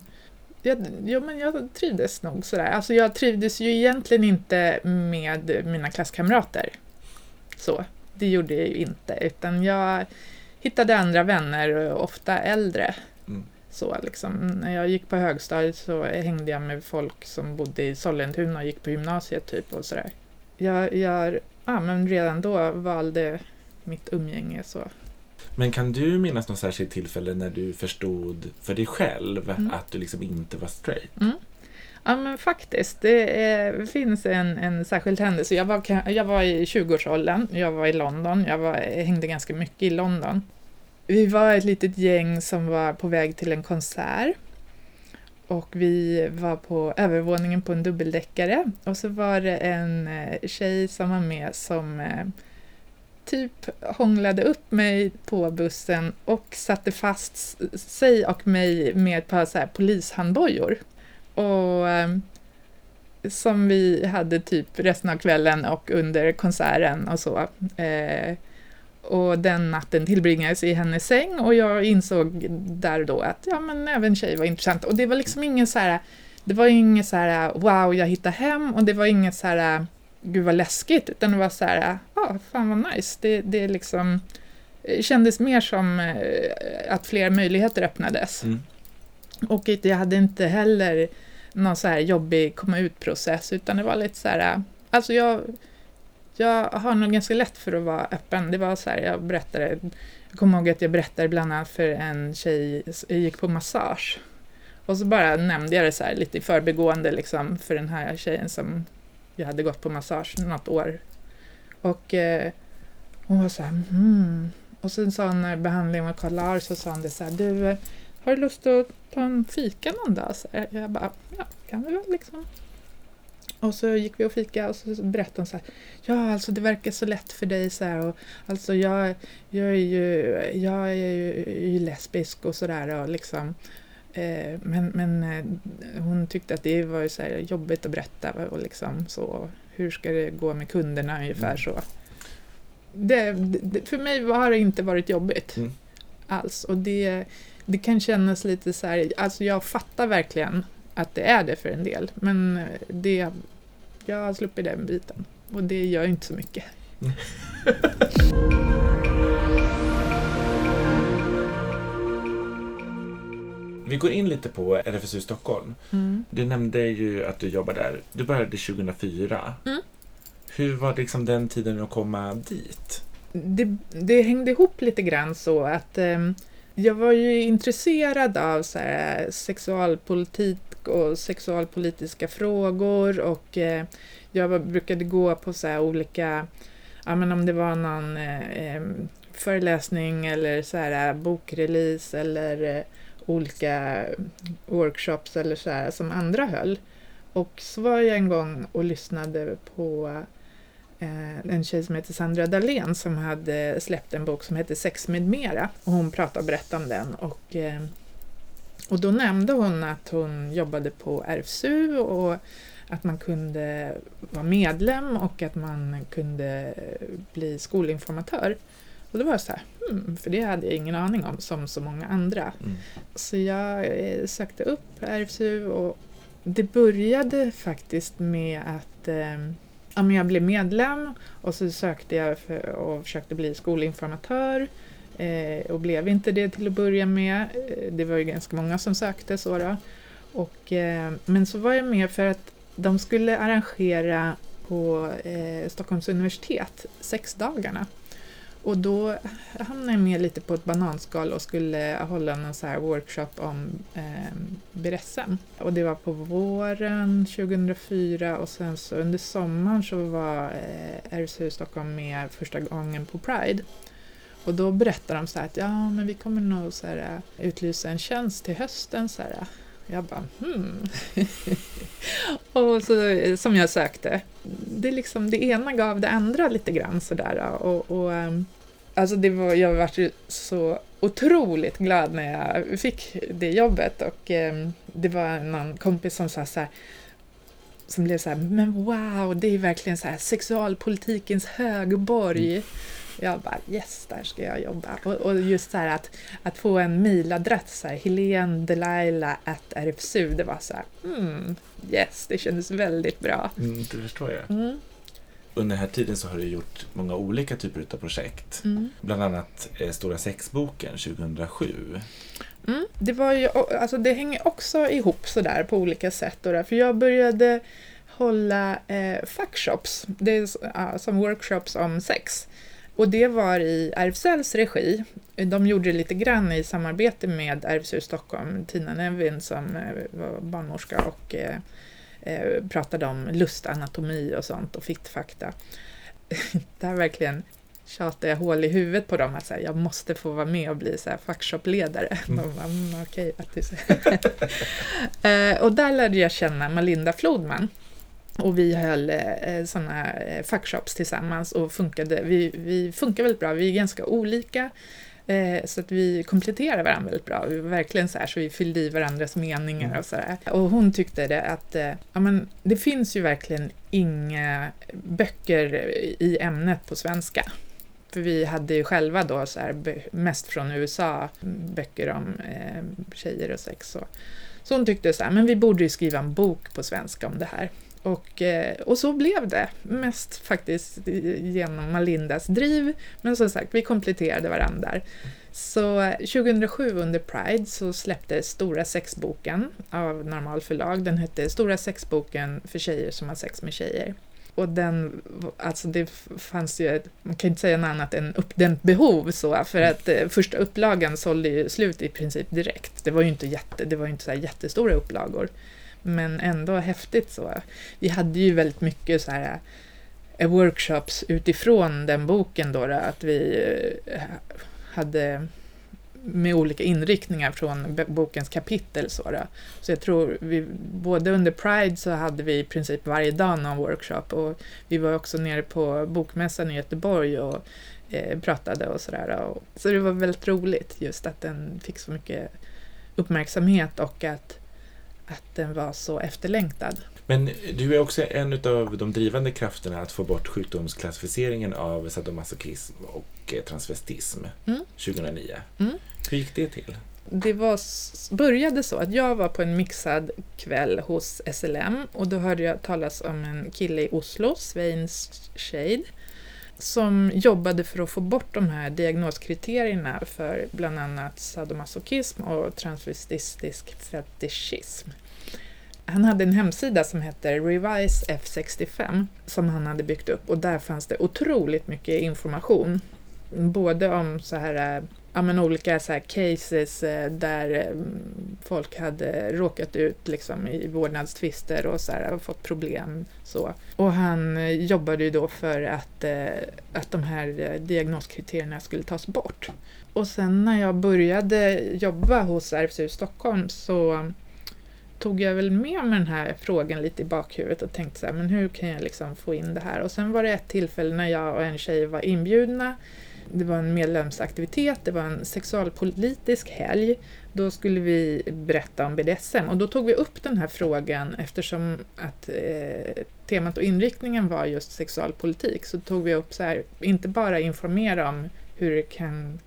Jag, ja, men jag trivdes nog sådär. Alltså jag trivdes ju egentligen inte med mina klasskamrater. Så, det gjorde jag ju inte. Utan jag hittade andra vänner, ofta äldre. Mm. Så liksom, när jag gick på högstadiet så hängde jag med folk som bodde i Sollentuna och gick på gymnasiet typ och sådär. Jag, jag ja, men redan då valde mitt umgänge så. Men kan du minnas något särskilt tillfälle när du förstod för dig själv mm. att du liksom inte var straight? Mm. Ja men faktiskt, det är, finns en, en särskild händelse. Jag var, jag var i 20-årsåldern, jag var i London, jag var, hängde ganska mycket i London. Vi var ett litet gäng som var på väg till en konsert och vi var på övervåningen på en dubbeldäckare och så var det en eh, tjej som var med som eh, typ hånglade upp mig på bussen och satte fast sig och mig med ett par så här polishandbojor. Och eh, som vi hade typ resten av kvällen och under konserten och så. Eh, och den natten tillbringades i hennes säng och jag insåg där och då att ja, men även tjej var intressant. Och det var liksom ingen så här, det var inget så här wow, jag hittade hem och det var inget så här gud vad läskigt, utan det var så här, ja, ah, fan vad nice. Det, det liksom kändes mer som eh, att fler möjligheter öppnades. Mm. Och jag hade inte heller någon så här jobbig komma ut-process, utan det var lite så här, alltså jag jag har nog ganska lätt för att vara öppen. Det var så här, jag berättade, jag kommer ihåg att jag berättade bland annat för en tjej, jag gick på massage. Och så bara nämnde jag det så här lite i förbigående liksom för den här tjejen som jag hade gått på massage något år. Och eh, hon var så här, mm. Och sen sa hon när behandlingen var klar så sa hon det så här, du, har du lust att ta en fika någon dag? Så jag bara, ja, kan vi väl liksom. Och så gick vi och fika och så berättade hon så här, ja alltså det verkar så lätt för dig så här och alltså jag, jag är ju, jag är ju, ju lesbisk och sådär och liksom eh, men, men eh, hon tyckte att det var så här jobbigt att berätta och liksom så, hur ska det gå med kunderna ungefär mm. så. Det, det, för mig har det inte varit jobbigt mm. alls och det, det kan kännas lite så här, alltså jag fattar verkligen att det är det för en del. Men det, jag har sluppit den biten och det gör inte så mycket. Vi går in lite på RFSU Stockholm. Mm. Du nämnde ju att du jobbar där. Du började 2004. Mm. Hur var liksom den tiden att komma dit? Det, det hängde ihop lite grann så att eh, jag var ju intresserad av så här, sexualpolitik och sexualpolitiska frågor och eh, jag brukade gå på så olika, ja men om det var någon eh, föreläsning eller så här eh, bokrelease eller eh, olika workshops eller så här som andra höll. Och så var jag en gång och lyssnade på eh, en tjej som heter Sandra Dahlén som hade släppt en bok som heter Sex med mera. Och hon pratade och berättade om den. Och, eh, och då nämnde hon att hon jobbade på RFSU och att man kunde vara medlem och att man kunde bli skolinformatör. Och då var jag så här, hmm, för det hade jag ingen aning om som så många andra. Mm. Så jag eh, sökte upp RFSU och det började faktiskt med att eh, ja, jag blev medlem och så sökte jag för, och försökte bli skolinformatör eh, och blev inte det till att börja med. Eh, det var ju ganska många som sökte så då. Och, eh, men så var jag med för att de skulle arrangera på eh, Stockholms universitet sexdagarna. Och då hamnade jag med lite på ett bananskal och skulle hålla någon så här workshop om eh, BDSM. Och det var på våren 2004 och sen så under sommaren så var eh, RSU Stockholm med första gången på Pride. Och då berättade de så här att ja, men vi kommer nog så här, eh, utlysa en tjänst till hösten. Så här. Jag bara hmm. och så, eh, som jag sökte. Det, liksom, det ena gav det andra lite grann sådär. Och, och, ehm, alltså det var, jag var så otroligt glad när jag fick det jobbet och eh, det var någon kompis som sa så här, som blev så här, men wow, det är verkligen så här sexualpolitikens högborg. Mm. Jag bara yes, där ska jag jobba. Och, och just så här att, att få en här, Helene Delilah at RFSU, det var så här, mm, yes, det kändes väldigt bra. Mm, det förstår jag. Mm. Under den här tiden så har du gjort många olika typer av projekt. Mm. Bland annat eh, Stora sexboken 2007. Mm, det, var ju, alltså det hänger också ihop sådär på olika sätt. Då, för jag började hålla eh, fackshops, det är, uh, som workshops om sex. Och det var i RFSLs regi. De gjorde det lite grann i samarbete med RFSU Stockholm, Tina Nevin som eh, var barnmorska och eh, eh, pratade om lustanatomi och sånt och fittfakta. Där verkligen tjatade jag hål i huvudet på dem att säga, jag måste få vara med och bli så här fackshopledare. Mm. mm, okay, och där lärde jag känna Malinda Flodman och vi höll eh, sådana eh, fuckshops tillsammans och funkade, vi, vi funkar väldigt bra, vi är ganska olika. Eh, så att vi kompletterar varandra väldigt bra. Vi var verkligen så här så vi fyllde i varandras meningar mm. och sådär. Och hon tyckte det att, eh, ja men det finns ju verkligen inga böcker i ämnet på svenska. För vi hade ju själva då så här, mest från USA, böcker om eh, tjejer och sex. Och, så hon tyckte så här, men vi borde ju skriva en bok på svenska om det här. Och, eh, och så blev det, mest faktiskt genom Malindas driv, men som sagt, vi kompletterade varandra. Så eh, 2007 under Pride så släpptes Stora sexboken av Normal förlag. Den hette Stora sexboken för tjejer som har sex med tjejer. Och den, alltså det fanns ju, man kan inte säga något annat än uppdämt behov så, för att eh, första upplagan sålde ju slut i princip direkt. Det var ju inte, jätte, det var ju inte så jättestora upplagor men ändå häftigt så. Vi hade ju väldigt mycket så här eh, workshops utifrån den boken då, att vi eh, hade med olika inriktningar från bokens kapitel. Så, då. så jag tror vi, både under Pride så hade vi i princip varje dag någon workshop och vi var också nere på bokmässan i Göteborg och eh, pratade och sådär. Så det var väldigt roligt just att den fick så mycket uppmärksamhet och att att den var så efterlängtad. Men du är också en av de drivande krafterna att få bort sjukdomsklassificeringen av sadomasochism och eh, transvestism mm. 2009. Mm. Hur gick det till? Det var, började så att jag var på en mixad kväll hos SLM och då hörde jag talas om en kille i Oslo, Svein Shade, som jobbade för att få bort de här diagnoskriterierna för bland annat sadomasochism och transvestistisk fetischism. Han hade en hemsida som hette Revise F65 som han hade byggt upp och där fanns det otroligt mycket information. Både om så här eh, ja, men olika så cases eh, där eh, folk hade råkat ut liksom, i vårdnadstvister och så här, fått problem. Så. Och han eh, jobbade ju då för att, eh, att de här eh, diagnoskriterierna skulle tas bort. Och sen när jag började jobba hos RFSU Stockholm så tog jag väl med mig den här frågan lite i bakhuvudet och tänkte så här, men hur kan jag liksom få in det här? Och sen var det ett tillfälle när jag och en tjej var inbjudna. Det var en medlemsaktivitet, det var en sexualpolitisk helg. Då skulle vi berätta om BDSM och då tog vi upp den här frågan eftersom att eh, temat och inriktningen var just sexualpolitik så tog vi upp så här, inte bara informera om hur det kan,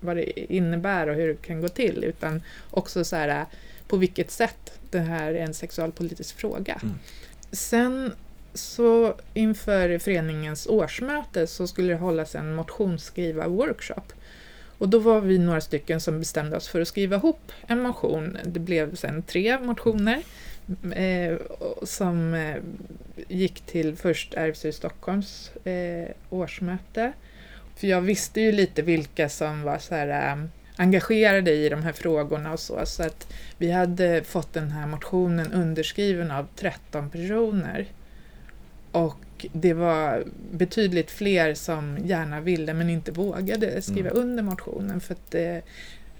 vad det innebär och hur det kan gå till utan också så här på vilket sätt det här är en sexualpolitisk fråga. Mm. Sen så inför föreningens årsmöte så skulle det hållas en motionsskriva-workshop. Och då var vi några stycken som bestämde oss för att skriva ihop en motion. Det blev sen tre motioner eh, som eh, gick till först RFSU Stockholms eh, årsmöte. För jag visste ju lite vilka som var så här, eh, engagerade i de här frågorna och så. Så att vi hade fått den här motionen underskriven av 13 personer. Och det var betydligt fler som gärna ville men inte vågade skriva mm. under motionen för att eh,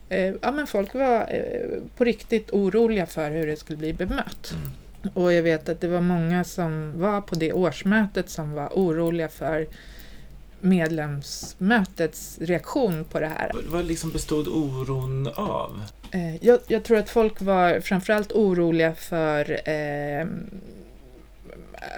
eh, ja, men folk var eh, på riktigt oroliga för hur det skulle bli bemött. Mm. Och jag vet att det var många som var på det årsmötet som var oroliga för medlemsmötets reaktion på det här. Vad liksom bestod oron av? Eh, jag, jag, tror att folk var framförallt oroliga för eh,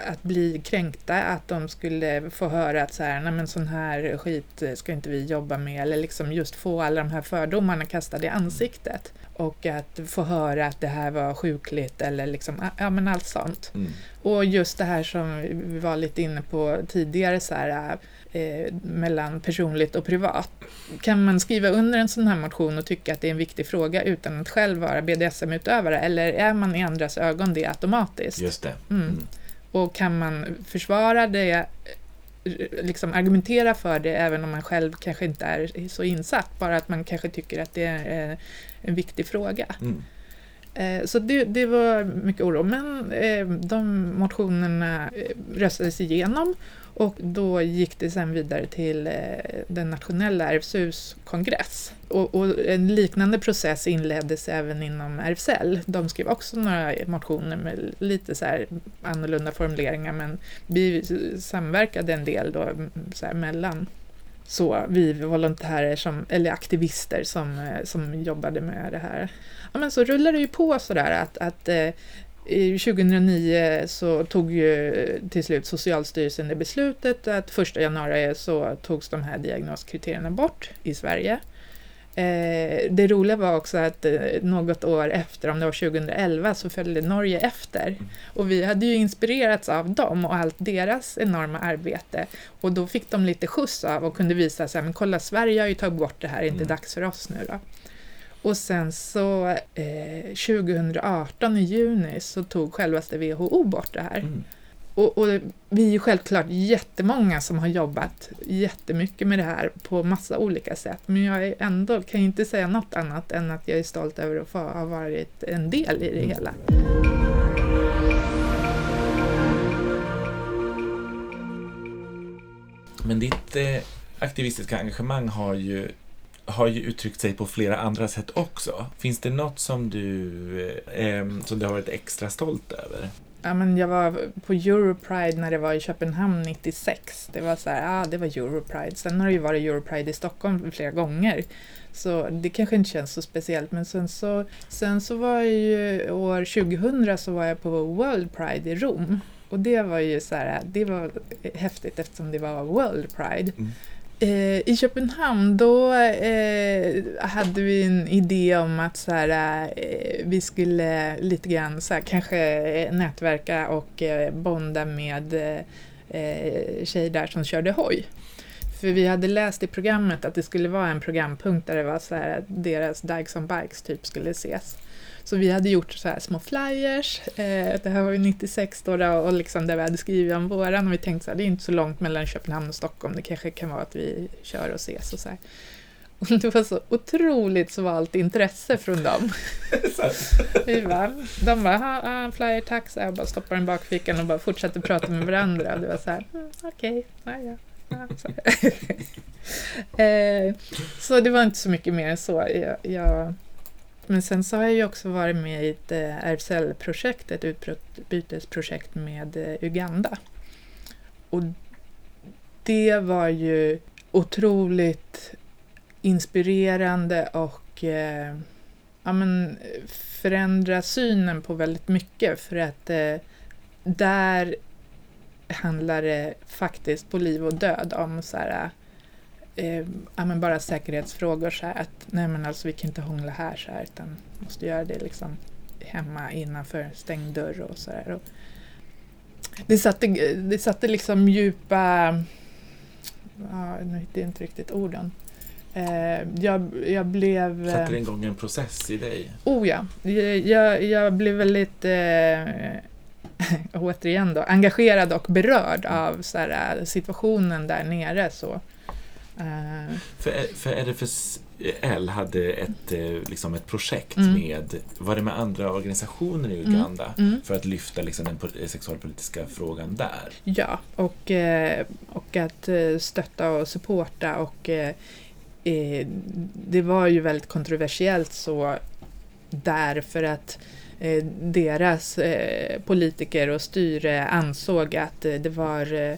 att bli kränkta, att de skulle få höra att så här, nej men sån här skit ska inte vi jobba med, eller liksom just få alla de här fördomarna kastade i ansiktet. Och att få höra att det här var sjukligt eller liksom, ja men allt sånt. Mm. Och just det här som vi var lite inne på tidigare, så här, eh, mellan personligt och privat. Kan man skriva under en sån här motion och tycka att det är en viktig fråga utan att själv vara BDSM-utövare, eller är man i andras ögon det automatiskt? Just det. Mm. Mm. Och kan man försvara det, liksom argumentera för det även om man själv kanske inte är så insatt, bara att man kanske tycker att det är en viktig fråga. Mm. Eh, så det, det, var mycket oro, men eh, de motionerna eh, röstades igenom och då gick det sen vidare till eh, den nationella RFSUs kongress. Och, och, en liknande process inleddes även inom RFSL. De skrev också några motioner med lite så här annorlunda formuleringar men vi samverkade en del då mm, så mellan så vi volontärer som, eller aktivister som, eh, som jobbade med det här. Ja, men så rullar det ju på sådär att, att eh, 2009 så tog ju till slut Socialstyrelsen det beslutet att 1 januari så togs de här diagnoskriterierna bort i Sverige. Eh, det roliga var också att eh, något år efter, om det var 2011, så följde Norge efter. Och vi hade ju inspirerats av dem och allt deras enorma arbete. Och då fick de lite skjuts av och kunde visa sig, men kolla Sverige har ju tagit bort det här, är inte mm. dags för oss nu då? Och sen så eh, 2018 i juni så tog självaste WHO bort det här. Mm. Och, och, vi är ju självklart jättemånga som har jobbat jättemycket med det här på massa olika sätt. Men jag är ändå, kan inte säga något annat än att jag är stolt över att få ha varit en del i det mm. hela. Men ditt eh, aktivistiska engagemang har ju har ju uttryckt sig på flera andra sätt också. Finns det något som du, eh, som du har varit extra stolt över? Ja, men jag var på Europride när det var i Köpenhamn 96. Det var så här, ah, det var Europride. Sen har det ju varit Europride i Stockholm flera gånger. Så det kanske inte känns så speciellt. Men sen så, sen så var jag ju år 2000 så var jag på World Pride i Rom. Och det var ju så här, det var häftigt eftersom det var World Pride. Mm. Eh, I Köpenhamn då eh, hade vi en idé om att så här, eh, vi skulle lite grann så här, kanske eh, nätverka och eh, bonda med eh, eh, tjejer där som körde hoj. För vi hade läst i programmet att det skulle vara en programpunkt där det var så här, deras Dykes on Bikes typ skulle ses. Så vi hade gjort så här små flyers, eh, det här var ju 96 då, och liksom där vi hade skrivit om våran och vi tänkte att det är inte så långt mellan Köpenhamn och Stockholm, det kanske kan vara att vi kör och ses och så här. Och det var så otroligt svalt intresse från dem. vi bara, de bara, ah, flyer tack, så jag bara stoppade den bakfickan och bara fortsatte prata med varandra. Och det var så här, mm, okej, okay, ja, ja. Så. eh, så det var inte så mycket mer än så. Jag, jag men sen så har jag ju också varit med i ett eh, RFSL-projekt, ett utbytesprojekt med eh, Uganda. Och det var ju otroligt inspirerande och eh, ja, men, förändra synen på väldigt mycket för att eh, där handlar det faktiskt på liv och död om så här, eh, ja, men bara säkerhetsfrågor. Så här, att nej men alltså vi kan inte hångla här så här utan måste göra det liksom hemma innanför stängd dörr och så här. Och det, satte, det satte liksom djupa, ja, nu hittar jag inte riktigt orden. Eh, jag, jag blev... Satte det igång en process i dig? Oh ja, jag, jag blev väldigt eh, återigen då, engagerad och berörd av så här, situationen där nere. Så. Uh. För, för RFSL hade ett, eh, liksom ett projekt mm. med, var det med andra organisationer i mm. Uganda mm. Mm. för att lyfta liksom, den sexualpolitiska frågan där? Ja, och, eh, och att stötta och supporta och det var ju väldigt kontroversiellt så därför att Eh, deras eh, politiker och styre ansåg att eh, det var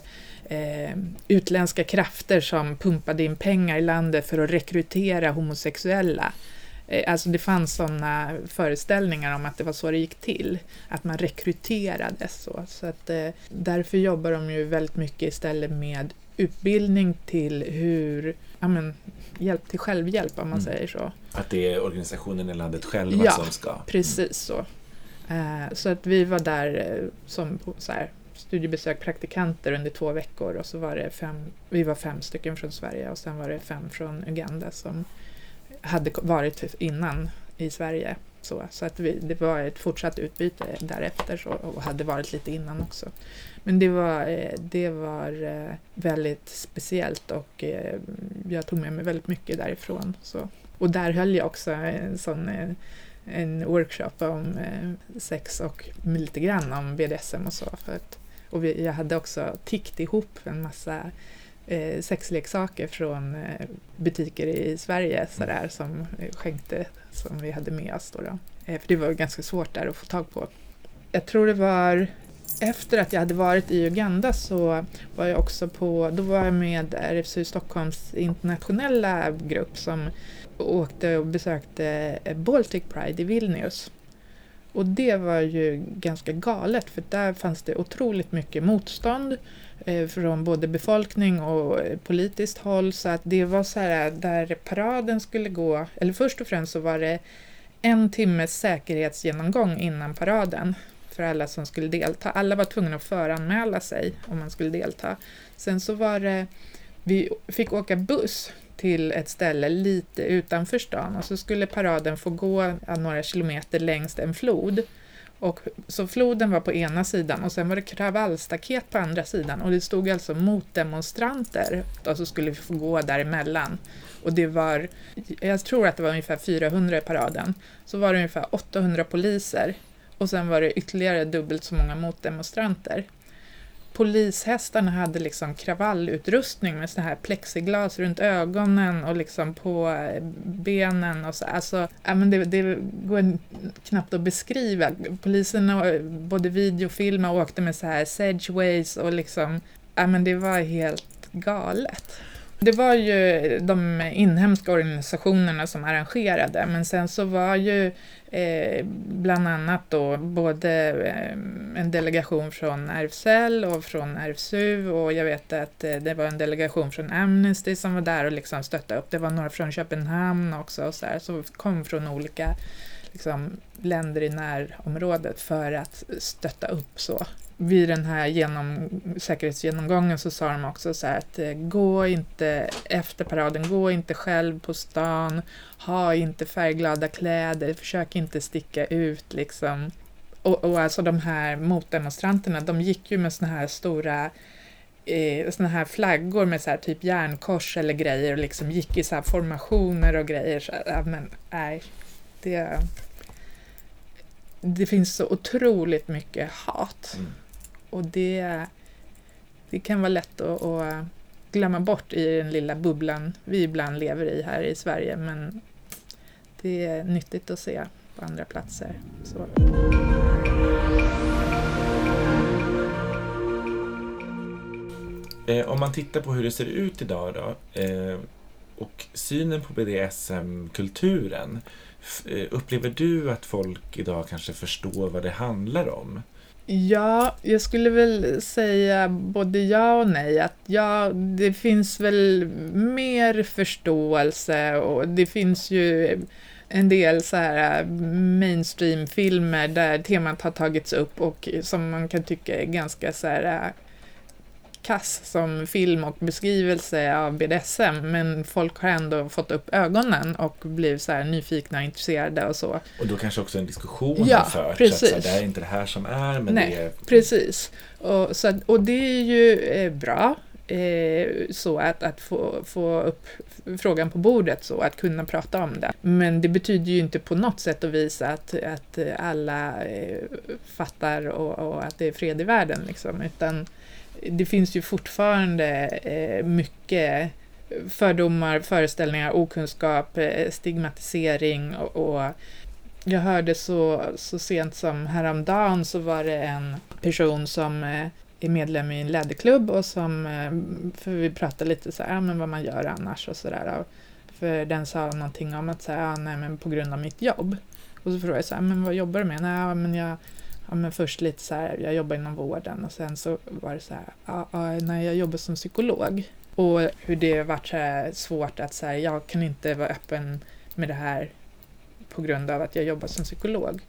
utländska krafter som pumpade in pengar i landet för att rekrytera homosexuella. Alltså det fanns sådana föreställningar om att det var så det gick till, att man rekryterades så. så att, därför jobbar de ju väldigt mycket istället med utbildning till hur, ja men, hjälp till självhjälp om man mm. säger så. Att det är organisationen i landet själva ja, som ska... precis så. Uh, så att vi var där uh, som så här, studiebesök praktikanter under två veckor och så var det fem, vi var fem stycken från Sverige och sen var det fem från Uganda som hade varit innan i Sverige. Så, så att vi, det var ett fortsatt utbyte därefter så, och hade varit lite innan också. Men det var, eh, det var eh, väldigt speciellt och eh, jag tog med mig väldigt mycket därifrån. Så. Och där höll jag också en sån en workshop om sex och lite grann om BDSM och så. För att, och vi, jag hade också tickt ihop en massa eh, sexleksaker från eh, butiker i Sverige sådär, som skänkte, som vi hade med oss. Då, då. Eh, för det var ganska svårt där att få tag på. Jag tror det var efter att jag hade varit i Uganda så var jag också på, då var jag med RFSU Stockholms internationella grupp som åkte och besökte Baltic Pride i Vilnius. Och det var ju ganska galet för där fanns det otroligt mycket motstånd eh, från både befolkning och eh, politiskt håll så att det var så här där paraden skulle gå, eller först och främst så var det en timmes säkerhetsgenomgång innan paraden för alla som skulle delta. Alla var tvungna att föranmäla sig om man skulle delta. Sen så var det, vi fick åka buss till ett ställe lite utanför stan och så skulle paraden få gå några kilometer längs en flod. Och, så floden var på ena sidan och sen var det kravallstaket på andra sidan och det stod alltså motdemonstranter och så skulle vi få gå däremellan. Och det var, jag tror att det var ungefär 400 i paraden, så var det ungefär 800 poliser och sen var det ytterligare dubbelt så många motdemonstranter. Polishästarna hade liksom kravallutrustning med såna här plexiglas runt ögonen och liksom på eh, benen och så. Alltså, ja, men det, det går knappt att beskriva. Poliserna både videofilmade och åkte med så här sedgeways och liksom, ja men det var helt galet. Det var ju de inhemska organisationerna som arrangerade, men sen så var ju eh, bland annat då både eh, en delegation från RFSL och från RFSU och jag vet att eh, det var en delegation från Amnesty som var där och liksom stöttade upp. Det var några från Köpenhamn också och så här, så kom från olika liksom, länder i närområdet för att stötta upp så vid den här genom, säkerhetsgenomgången så sa de också så här att eh, gå inte efter paraden, gå inte själv på stan, ha inte färgglada kläder, försök inte sticka ut liksom. Och, och alltså de här motdemonstranterna, de gick ju med såna här stora eh, såna här flaggor med så här typ järnkors eller grejer och liksom gick i så här formationer och grejer. Så, här, men nej, det, det finns så otroligt mycket hat. Mm. Och det, det kan vara lätt att, att glömma bort i den lilla bubblan vi ibland lever i här i Sverige. Men det är nyttigt att se på andra platser. Så. Eh, om man tittar på hur det ser ut idag då eh, och synen på BDSM-kulturen. Eh, upplever du att folk idag kanske förstår vad det handlar om? Ja, jag skulle väl säga både ja och nej. Att ja, det finns väl mer förståelse och det finns ju en del så här eh, mainstream-filmer där temat har tagits upp och som man kan tycka är ganska så här eh, kass som film och beskrivelse av BDSM, men folk har ändå fått upp ögonen och blivit så nyfikna och intresserade och så. Och då kanske också en diskussion ja, har förts, precis. att så här, det är inte det här som är, men Nej, det är... precis. Och, så, och det är ju eh, bra, eh, så att, att få, få upp frågan på bordet, så att kunna prata om det. Men det betyder ju inte på något sätt att visa att, att alla eh, fattar och, och, att det är fred i världen, liksom, utan det finns ju fortfarande eh, mycket fördomar, föreställningar, okunskap, eh, stigmatisering och, och jag hörde så, så sent som häromdagen så var det en person som eh, är medlem i en läderklubb och som, för vi pratade lite så här, men vad man gör annars och sådär. För den sa någonting om att säga, nej men på grund av mitt jobb. Och så frågade jag så här, men vad jobbar du med? Nej, men jag ja, men först lite så här, jag jobbar inom vården och sen så var det så här, ja, ja, nej, jag jobbar som psykolog. Och hur det varit så här svårt att säga, jag kan inte vara öppen med det här på grund av att jag jobbar som psykolog.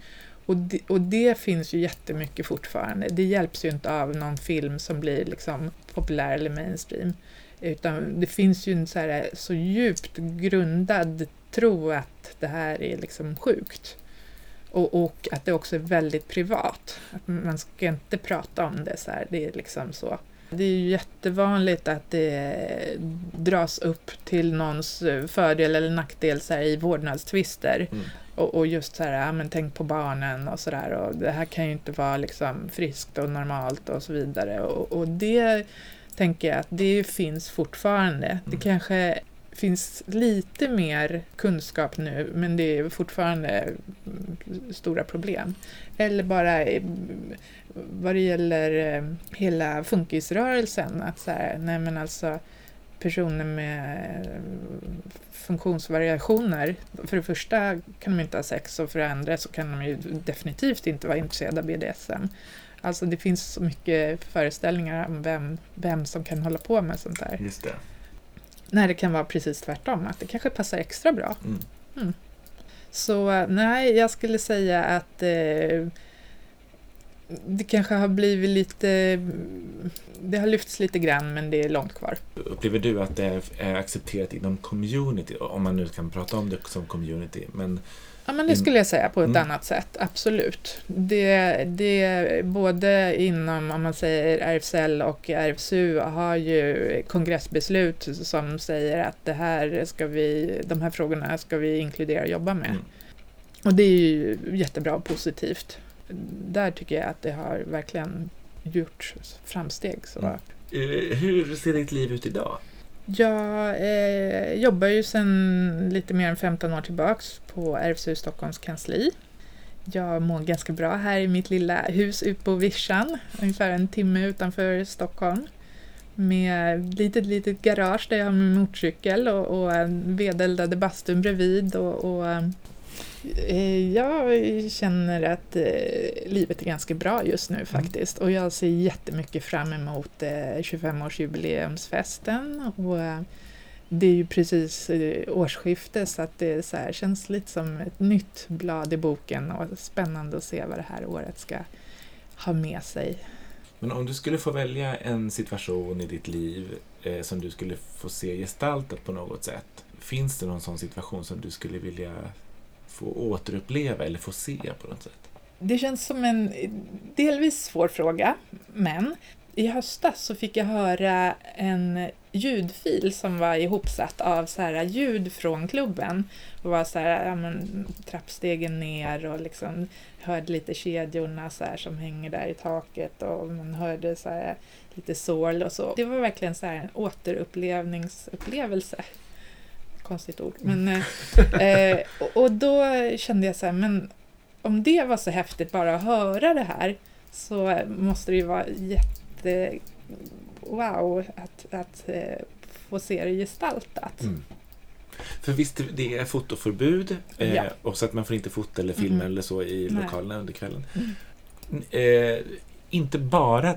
Och det, och det finns ju jättemycket fortfarande. Det hjälps ju inte av någon film som blir liksom populär eller mainstream. Utan det finns ju en så, här, så djupt grundad tro att det här är liksom sjukt. Och, och, att det också är väldigt privat. Att man ska inte prata om det så här. Det är liksom så. Det är ju jättevanligt att det dras upp till någons fördel eller nackdel så här, i vårdnadstvister. Mm. Och, och, just så här, ja, men tänk på barnen och sådär. Och det här kan ju inte vara liksom friskt och normalt och så vidare. Och, och det tänker jag att det finns fortfarande. Mm. Det kanske finns lite mer kunskap nu, men det är fortfarande stora problem. Eller bara eh, vad det gäller eh, hela funkisrörelsen, att så här, nej men alltså personer med eh, funktionsvariationer, för det första kan de inte ha sex och för det andra så kan de ju definitivt inte vara intresserade av BDSM. Alltså det finns så mycket föreställningar om vem, vem som kan hålla på med sånt där. Just det. När det kan vara precis tvärtom, att det kanske passar extra bra. Mm. Mm. Så nej, jag skulle säga att eh, det kanske har blivit lite... Det har lyfts lite grann, men det är långt kvar. Upplever du att det är accepterat inom community, om man nu kan prata om det som community? Men Ja, men det skulle jag säga på ett mm. annat sätt, absolut. Det, det, både inom, om man säger RFSL och RFSU har ju kongressbeslut som säger att det här ska vi, de här frågorna ska vi inkludera och jobba med. Mm. Och det är ju jättebra och positivt. Där tycker jag att det har verkligen gjort framsteg. Så. Mm. Eh, hur ser ditt liv ut idag? Jag eh, jobbar ju sedan lite mer än 15 år tillbaks på RFSU Stockholms kansli. Jag mår ganska bra här i mitt lilla hus ute på Vischan, ungefär en timme utanför Stockholm. Med ett litet, litet garage där jag har min motorcykel och, och vedeldade bastun bredvid och, och eh, jag känner att eh, livet är ganska bra just nu mm. faktiskt och jag ser jättemycket fram emot 25-årsjubileumsfesten och eh, det är ju precis årsskifte så att det så här, känns lite som ett nytt blad i boken och spännande att se vad det här året ska ha med sig. Men om du skulle få välja en situation i ditt liv eh, som du skulle få se gestaltat på något sätt. Finns det någon sån situation som du skulle vilja få återuppleva eller få se på något sätt? Det känns som en delvis svår fråga, men i höstas så fick jag höra en ljudfil som var ihopsatt av så här ljud från klubben. Det var så här, ja, men, trappstegen ner och liksom hörde lite kedjorna så här, som hänger där i taket och man hörde så här, lite sorl och så. Det var verkligen så här en återupplevningsupplevelse konstigt ord. Men, eh, eh, och, och då kände jag så här, men om det var så häftigt bara att höra det här så måste det ju vara jätte wow att, att eh, få se det gestaltat. Mm. För visst, det är fotoförbud eh, Ja. och så att man får inte fota eller filma Mhm. eller så i lokalerna under kvällen. Mm. Eh, inte bara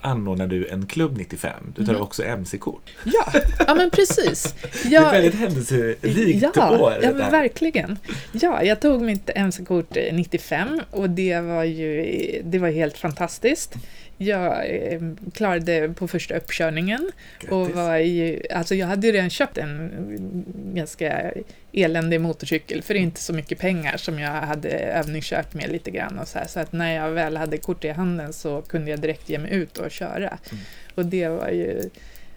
anordnar du en klubb 95, du tar Mhm. också MC-kort. Ja, ja men precis. Det är Jag, väldigt händelserikt ja, år. Ja, men verkligen. Ja, jag tog mitt MC-kort eh, 95 och det var ju det var helt fantastiskt. Jag eh, klarade på första uppkörningen och var ju, alltså jag hade ju redan köpt en ganska eländig motorcykel för inte så mycket pengar som jag hade övningskört med lite grann och så här. Så att när jag väl hade kort i handen så kunde jag direkt ge mig ut och köra. Mm. Och det var ju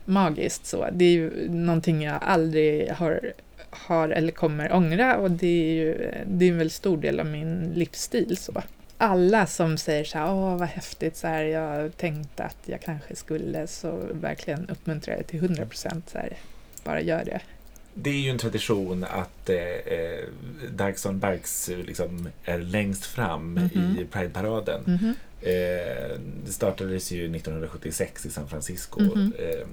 magiskt så. Det är ju någonting jag aldrig har, har eller kommer ångra och det är ju det är en väldigt stor del av min livsstil. Så. Alla som säger så här, åh vad häftigt, så här, jag tänkte att jag kanske skulle, så verkligen uppmuntrar jag till 100 procent, bara gör det. Det är ju en tradition att eh, eh, Dagson Bikes eh, liksom är längst fram Mhm. i Pride-paraden. Mhm. Eh, det startades ju 1976 i San Francisco. Mhm. Eh,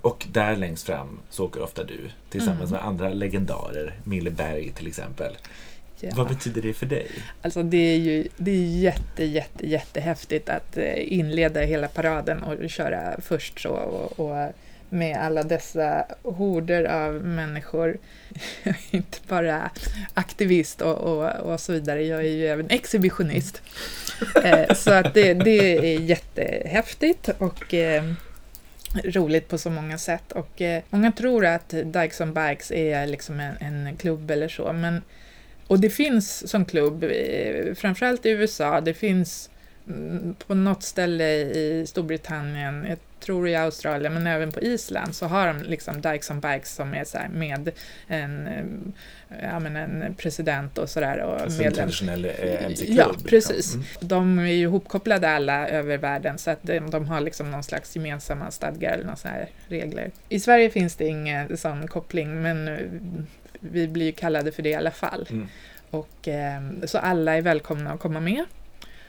och där längst fram så åker ofta du tillsammans Mm. med andra legendarer, Mille Berg till exempel. Ja. Vad betyder det för dig? Alltså det är ju det är jätte, jätte, jättehäftigt att eh, inleda hela paraden och köra först så och, och med alla dessa horder av människor. Jag är inte bara aktivist och, och, och så vidare, jag är ju även exhibitionist. Eh, så att det, det är jättehäftigt och eh, roligt på så många sätt. Och många tror att Dykes on Bikes är liksom en, en klubb eller så, men och det finns som klubb, eh, framförallt i USA, det finns mm, på något ställe i Storbritannien, jag tror i Australien, men även på Island, så har de liksom Dykes on Bikes som är så med en, eh, ja, men en president och sådär. Alltså en traditionell eh, MC-klubb. Ja, precis. Mm. De är ju ihopkopplade alla över världen så att de, de har liksom någon slags gemensamma stadgar eller några regler. I Sverige finns det ingen sån koppling men eh, vi blir ju kallade för det i alla fall. Mm. Och, eh, så alla är välkomna att komma med.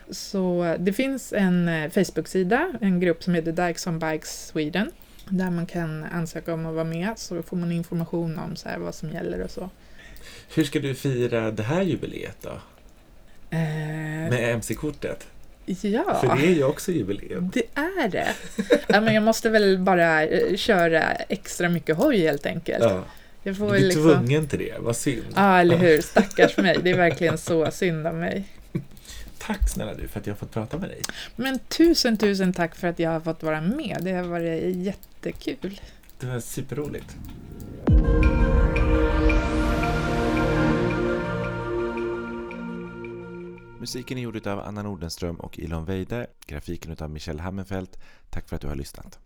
Så det finns en eh, Facebook-sida, en grupp som heter Dykes on Bikes Sweden, där man kan ansöka om att vara med, så får man information om så här vad som gäller och så. Hur ska du fira det här jubileet då? Eh, Med MC-kortet? ja. För det är ju också jubileum. Det är det. Ja, men jag måste väl bara eh, köra extra mycket hoj helt enkelt. Ja. Jag Du får blir väl liksom... tvungen till det, vad synd. Ja, eller hur. Stackars mig. Det är verkligen så synd om mig. Tack snälla du för att jag har fått prata med dig. Men tusen, tusen tack för att jag har fått vara med. Det har varit jättekul. Det var superroligt. Musiken är gjord av Anna Nordenström och Ilon Weide. Grafiken av Michelle Hammenfeldt. Tack för att du har lyssnat.